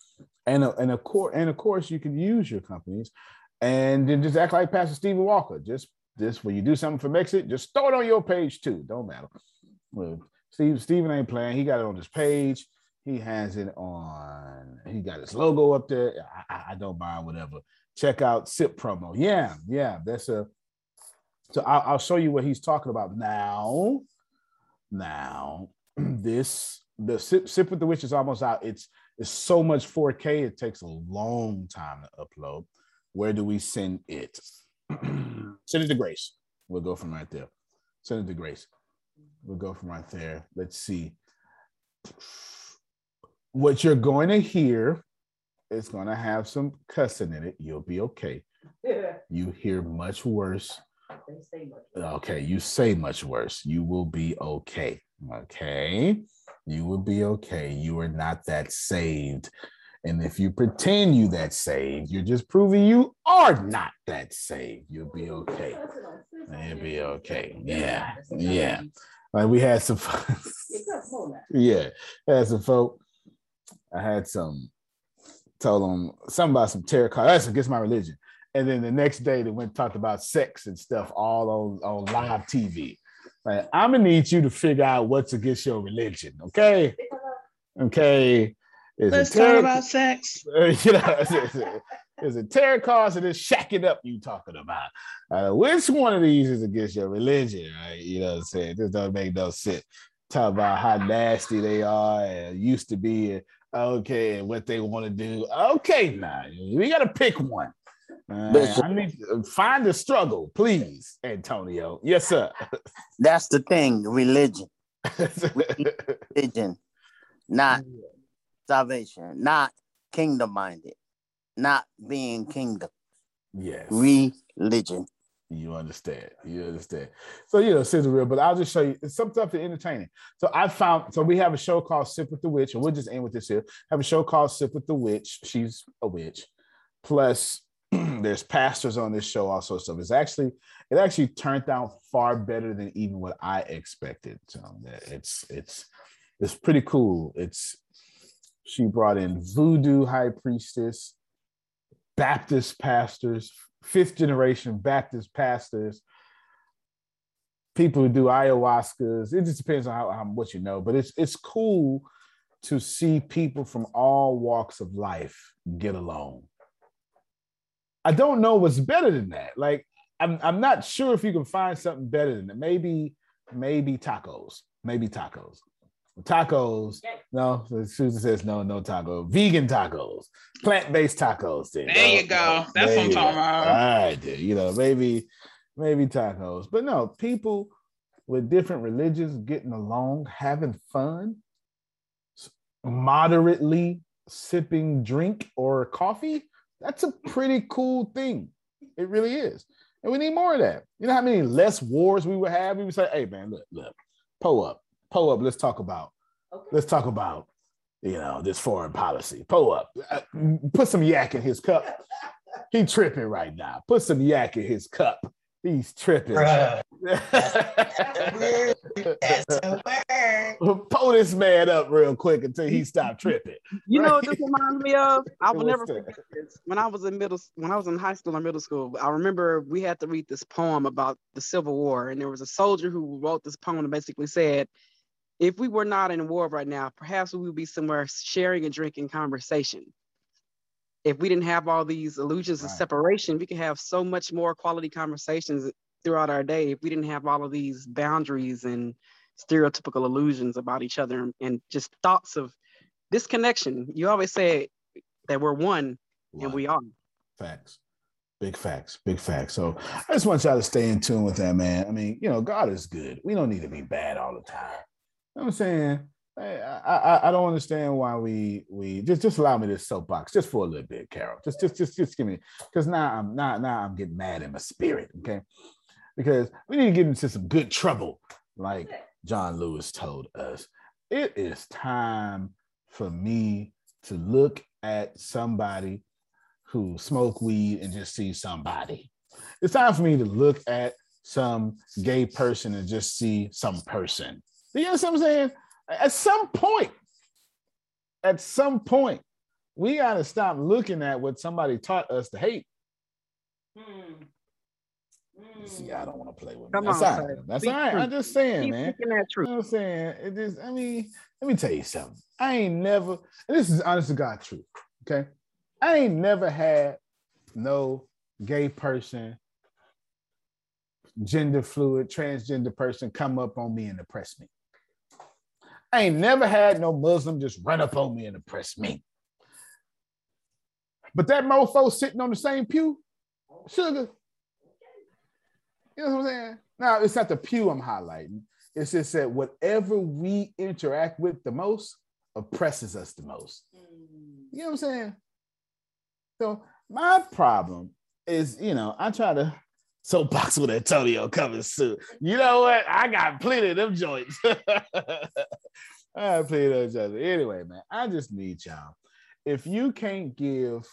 And and of course, and of course, you can use your companies and then just act like Pastor Stephen Walker. Just just when you do something for Mexit, just throw it on your page too. Don't matter. Well, Steve Steven ain't playing. He got it on his page. He has it on. He got his logo up there. I, I- I don't mind whatever. Check out SIP promo. Yeah, yeah. That's a. So I'll, I'll show you what he's talking about now. Now, this the sip, sip with the witch is almost out. It's it's so much 4K. It takes a long time to upload. Where do we send it? send it to Grace. We'll go from right there. Send it to Grace. We'll go from right there. Let's see. What you're going to hear is going to have some cussing in it. You'll be okay. You hear much worse. Okay, you say much worse. You will be okay. Okay, you will be okay. You are not that saved. And if you pretend you that saved, you're just proving you are not that saved. You'll be okay. You'll be okay. Yeah, yeah. Like we had some, yeah, had some folk. I had some told them something about some tarot cards. That's against my religion. And then the next day they went and talked about sex and stuff all on, on live TV. Like, I'm gonna need you to figure out what's against your religion, okay? Okay. Is Let's tarot, talk about sex. you know, is it, tarot cards or this shacking up you talking about? Uh, which one of these is against your religion, right? You know what I'm saying? This doesn't make no sense. Talk about how nasty they are and used to be, and okay, and what they want to do. Okay, now we got to pick one. Uh, I need to find the struggle, please, Antonio. Yes, sir. That's the thing, religion. religion, not salvation, not kingdom minded, not being kingdom. Yes. Religion. You understand. You understand. So you know, Sister Real, but I'll just show you it's some stuff to entertaining. So I found so we have a show called Sip with the Witch, and we'll just end with this here. Have a show called Sip with the Witch. She's a witch. Plus, there's pastors on this show, all sorts of stuff. it's actually it actually turned out far better than even what I expected. So it's it's it's pretty cool. It's she brought in voodoo high priestess, Baptist pastors, fifth generation Baptist pastors, people who do ayahuascas. It just depends on how, how what you know, but it's it's cool to see people from all walks of life get along. I don't know what's better than that. Like I'm I'm not sure if you can find something better than that. Maybe maybe tacos. Maybe tacos. Tacos. No, Susan says no, no taco. Vegan tacos, plant-based tacos. Then. There you go. That's There what I'm talking about. All right, then. you know, maybe, maybe tacos. But no, people with different religions getting along, having fun, moderately sipping drink or coffee. That's a pretty cool thing. It really is. And we need more of that. You know how many less wars we would have? We would say, hey man, look, look, pull up, pull up, let's talk about, let's talk about, you know, this foreign policy. Pull up. Uh, Put some yak in his cup. He tripping right now. Put some yak in his cup. He's tripping. Bruh. Pull this man up real quick until he stop tripping. You know what this reminds me of? I will never forget this. When I was in middle, when I was in high school or middle school, I remember we had to read this poem about the Civil War, and there was a soldier who wrote this poem and basically said, "If we were not in a war right now, perhaps we would be somewhere sharing and drinking conversation. If we didn't have all these illusions of separation, we could have so much more quality conversations throughout our day. If we didn't have all of these boundaries and stereotypical illusions about each other and, and just thoughts of disconnection. You always say that we're one, and we are. Facts. Big facts. Big facts. So I just want y'all to stay in tune with that, man. I mean, you know, God is good. We don't need to be bad all the time. Know I'm saying? I, I, I don't understand why we we just just allow me this soapbox just for a little bit, Carol. Just just just just give me because now I'm now now I'm getting mad in my spirit, okay? Because we need to get into some good trouble, like John Lewis told us. It is time for me to look at somebody who smoke weed and just see somebody. It's time for me to look at some gay person and just see some person. You know what I'm saying? At some point, at some point, we got to stop looking at what somebody taught us to hate. Hmm. See, I don't want to play with me. Come That's on, all right. That's Speak all right. I'm just saying, Keep man. speaking that truth. You know what I'm saying? It is, I mean, let me tell you something. I ain't never, and this is honest to God truth. Okay. I ain't never had no gay person, gender fluid, transgender person come up on me and oppress me. I ain't never had no Muslim just run up on me and oppress me. But that mofo sitting on the same pew, sugar. You know what I'm saying? Now it's not the pew I'm highlighting. It's just that whatever we interact with the most oppresses us the most. Mm. You know what I'm saying? So my problem is, you know, I try to soapbox with Antonio coming soon. You know what? I got plenty of them joints. I plenty of joints. Anyway, man, I just need y'all. If you can't give,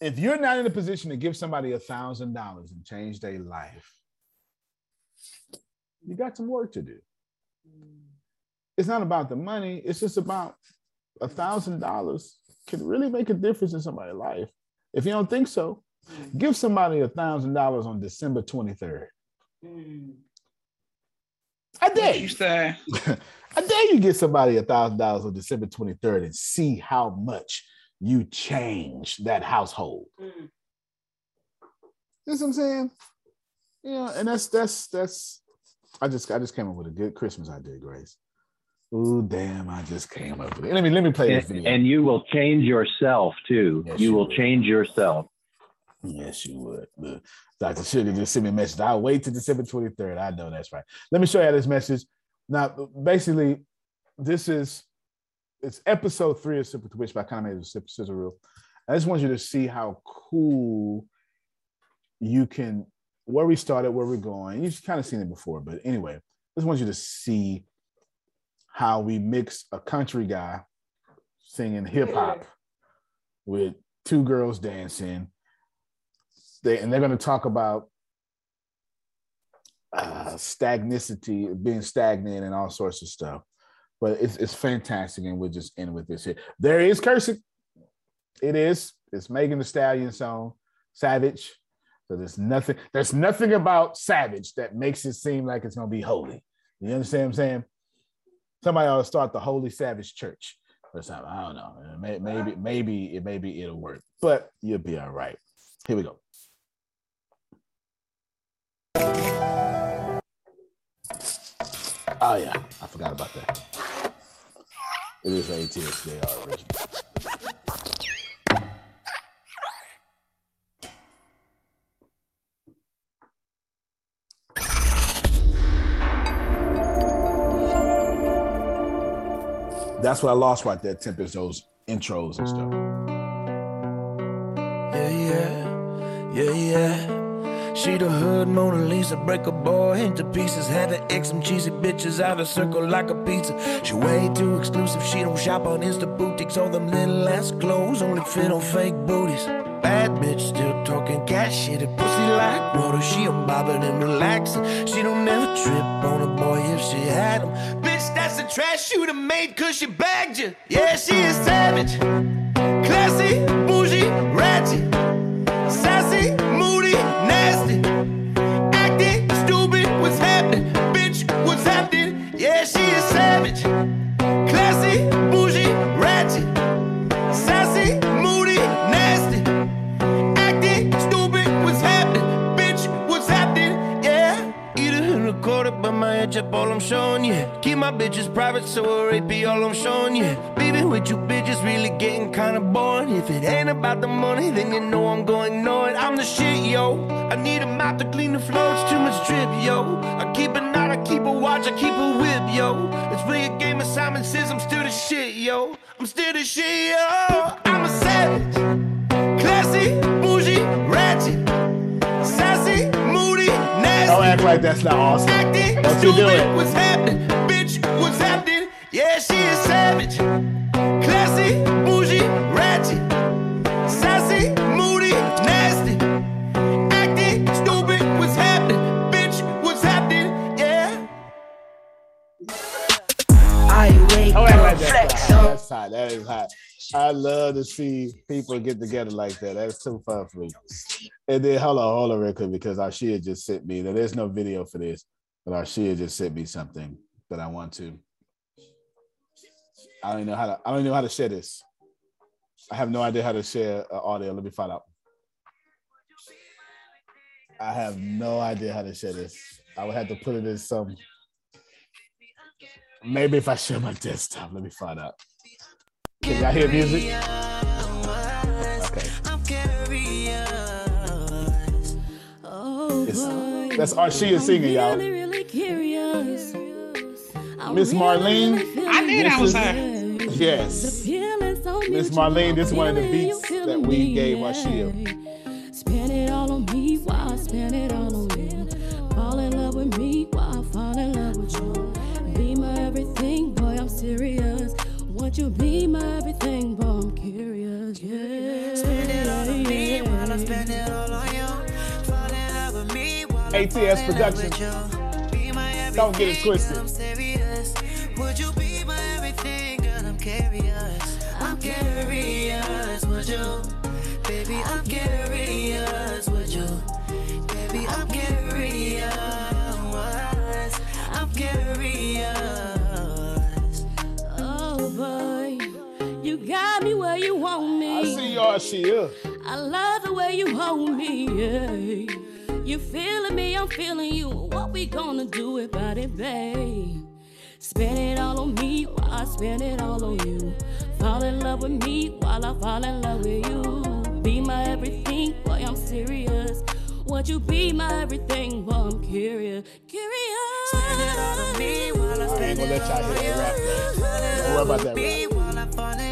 if you're not in a position to give somebody a thousand dollars and change their life, you got some work to do. It's not about the money, it's just about a thousand dollars can really make a difference in somebody's life. If you don't think so, give somebody a thousand dollars on December 23rd. I dare you say. I dare you get somebody a thousand dollars on December 23rd and see how much you change that household. Mm. You know what I'm saying? Yeah, and that's that's that's I just I just came up with a good Christmas idea, Grace. Ooh, damn, I just came up with it. Let me let me play this And, video. and you will change yourself too. Yes, you you will will. change yourself. Yes, you would. Look, Dr. Sugar just sent me a message. I'll wait till December 23rd. I know that's right. Let me show you this message. Now, basically, this is it's episode three of Simple Twitch, but I kind of made it a sip- sizzle reel. I just want you to see how cool you can where we started, where we're going. You've kind of seen it before, but anyway, I just want you to see how we mix a country guy singing hip hop with two girls dancing. They, and they're going to talk about uh, stagnicity, being stagnant, and all sorts of stuff. But it's it's fantastic, and we'll just end with this here. There is cursing. It is. It's Megan Thee Stallion song, Savage. So there's nothing. There's nothing about Savage that makes it seem like it's gonna be holy. You understand what I'm saying? Somebody ought to start the Holy Savage Church or something. I don't know. May- Maybe, maybe, it maybe it'll work, but you'll be all right. Here we go. Oh yeah, I forgot about that. It is ATS. They original. That's what I lost right there. Tempest those intros and stuff. Yeah, yeah, yeah, yeah. She the hood Mona Lisa, break a boy into pieces. Had to X some cheesy bitches out of circle like a pizza. She way too exclusive, she don't shop on Insta boutiques. All them little ass clothes only fit on fake booties. Bad bitch still talking cat shit, and pussy like water. She a unbothered and relaxing. She don't never trip on a boy if she had him. Bitch, that's the trash you done made cause she bagged you. Yeah, she is savage. Classy, all I'm showing you. Keep my bitches private, so a rape all I'm showing you. Beefing with you bitches really getting kinda boring. If it ain't about the money, then you know I'm going ignore it. I'm the shit, yo. I need a mop to clean the floor, it's too much drip, yo. I keep a knot, I keep a watch, I keep a whip, yo. Let's play a game of Simon Says I'm still the shit, yo. I'm still the shit, yo. I'm a savage. Act like that's not awesome. Acting Don't you do stupid, it. What's happening? Bitch, what's happening? Yeah, she is savage. Classy, bougie, ratchet. Sassy, moody, nasty. Acting stupid, what's happening? Bitch, what's happening? Yeah. I wake Don't act like up, that's hot. That's hot. That is hot. I love to see people get together like that. That's too fun for me. And then hold on, hold on real quick because Arshia just sent me. Now, there's no video for this, but Arshia just sent me something that I want to. I don't know how to. I don't know how to share this. I have no idea how to share uh, audio. Let me find out. I have no idea how to share this. I would have to put it in some. Maybe if I share my desktop, let me find out. Can y'all hear music? Okay. It's, that's Arshia singing, y'all. Miss Marlene. I knew that was this her. is- Yes. Miss Marlene, this is one of the beats that we gave Arshia. ATS Production. Don't get it twisted. Would you be my everything. I'm curious. I'm curious. Would you? Baby, I'm curious. Would you? Baby, I'm curious. I'm curious. Oh, boy. You got me where you want me. I see y'all, she is. I love the way you hold me. Yeah. You feeling me, I'm feeling you. What we gonna do about it, babe? Spend it all on me while I spend it all on you. Fall in love with me while I fall in love with you. Be my everything, boy, I'm serious. Would you be my everything, boy, I'm curious. Curious. Spend it all on me while I I ain't gonna let y'all hear that rap. though. Don't worry about that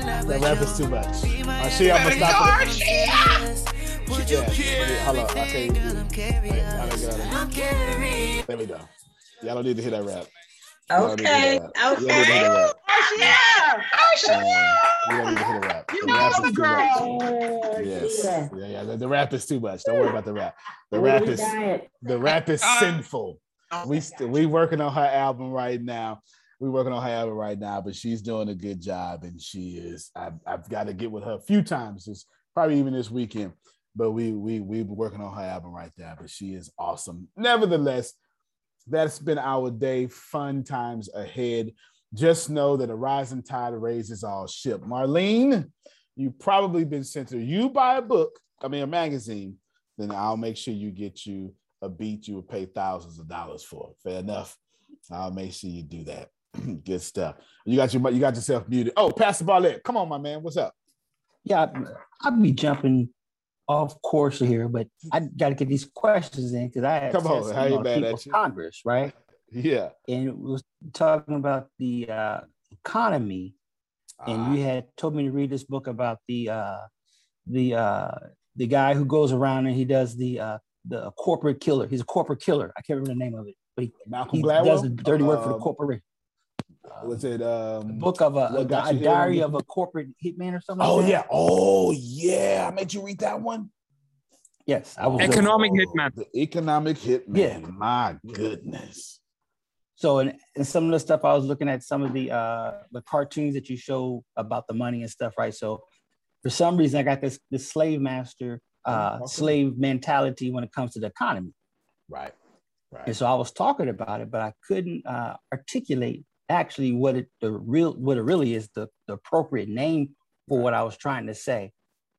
rap. That rap is too much. She, I'm gonna stop it. Yeah, yeah, hold on. I can't even do it. Wait, how do I get out of here? There we go. Y'all don't need to hear that rap. Y'all don't need to hear that rap. You don't need to hear that rap. Uh, You don't need to hear the rap. The rap is too much. Yes. Yeah, yeah. The, the rap is too much. Don't worry about the rap. The rap is the rap is sinful. We st- we working on her album right now. We working on her album right now, but she's doing a good job, and she is. I've, I've got to get with her a few times. This probably even this weekend. But we we we been working on her album right there. But she is awesome. Nevertheless, that's been our day. Fun times ahead. Just know that a rising tide raises all ship. Marlene, you've probably been sent to you buy a book, I mean a magazine, then I'll make sure you get you a beat you would pay thousands of dollars for. Fair enough. I'll make sure you do that. Good stuff. You got your you got yourself muted. Oh, Pastor Barlett, come on, my man. What's up? Yeah, I'll be jumping off course here, but I got to get these questions in because I had Come on, how you mad at you? Congress, right? Yeah. And it was talking about the uh, economy, and Ah. you had told me to read this book about the uh, the uh, the guy who goes around and he does the uh, the corporate killer. He's a corporate killer. I can't remember the name of it, but he, Malcolm he Gladwell? does the dirty work for the Um, corporate. Was it um book of a, a, a diary of a corporate hitman or something. Oh like yeah. Oh yeah. I made you read that one. Yes, I was Economic hitman. The economic hitman. Yeah. My goodness. So and, and some of the stuff I was looking at some of the uh the cartoons that you show about the money and stuff, right? So for some reason I got this this slave master uh Okay. slave mentality when it comes to the economy. Right. Right. And so I was talking about it, but I couldn't uh articulate actually what it the real what it really is, the, the appropriate name for what I was trying to say.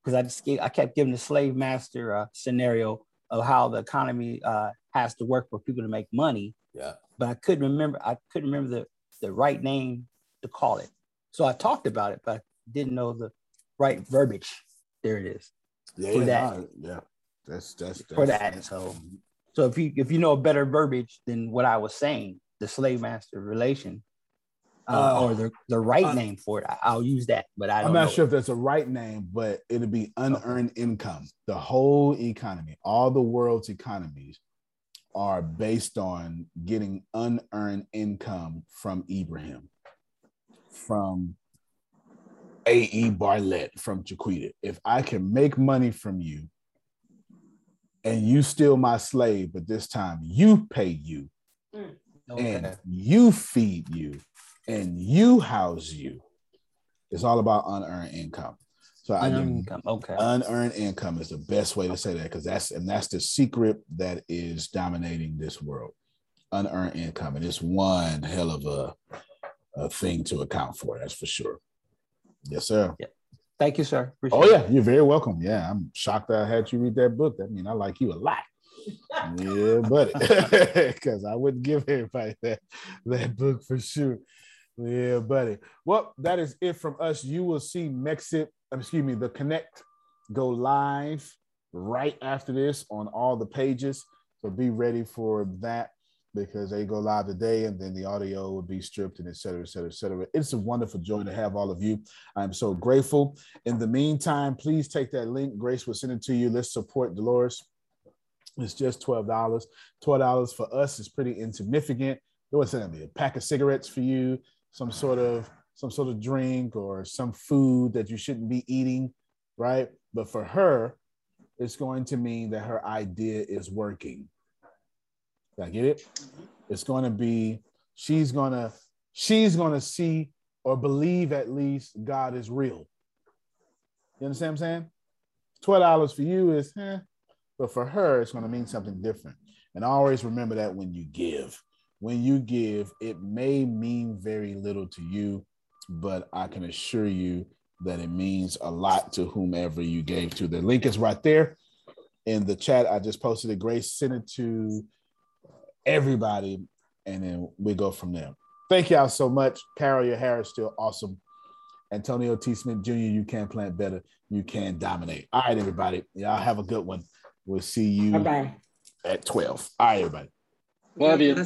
Because I just gave, I kept giving the slave master uh, scenario of how the economy uh, has to work for people to make money Yeah. but I couldn't remember. I couldn't remember the, the right name to call it. So I talked about it, but I didn't know the right verbiage. There it is. Yeah, For yeah, that. no, yeah. That's that's, that's For that. So, so if you if you know a better verbiage than what I was saying, the slave master relation, uh, Uh, or the the right uh, name for it, I, I'll use that. But I don't I'm not know sure if that's a right name, but it'll be unearned income. The whole economy, all the world's economies are based on getting unearned income from Ibrahim, from A.E. Barlett, from Jaquita. If I can make money from you and you still my slave, but this time you pay you and you feed you and you house you. It's all about unearned income. So I Unearned income, okay. Unearned income is the best way to say that because that's and that's the secret that is dominating this world. Unearned income, and it's one hell of a, a thing to account for. That's for sure. Yes, sir. Thank you, sir. Oh Appreciate yeah, you're very welcome. Yeah, I'm shocked that I had you read that book. That mean I like you a lot. yeah, buddy. Because I wouldn't give everybody that that book for sure. Yeah, buddy. Well, that is it from us. You will see Mexit, um, excuse me, the Connect go live right after this on all the pages. So be ready for that because they go live today and then the audio will be stripped and et cetera, et cetera, et cetera. It's a wonderful joy to have all of you. I'm so grateful. In the meantime, please take that link. Grace will send it to you. Let's support Dolores. It's just $12. $12 for us is pretty insignificant. What's that? A pack of cigarettes for you, some sort of some sort of drink or some food that you shouldn't be eating, right? But for her, it's going to mean that her idea is working. Did I get it? It's going to be, she's going to, she's going to see or believe at least God is real. You understand what I'm saying? $12 for you is, eh, but for her, it's going to mean something different. And always remember that when you give, when you give, it may mean very little to you, but I can assure you that it means a lot to whomever you gave to. The link is right there in the chat. I just posted it. Grace sent it to everybody, and then we go from there. Thank y'all so much. Carol, your hair is still awesome. Antonio T. Smith Jr., you can plant better. You can dominate. All right, everybody. Y'all have a good one. We'll see you Bye-bye. at 12. All right, everybody. Love you.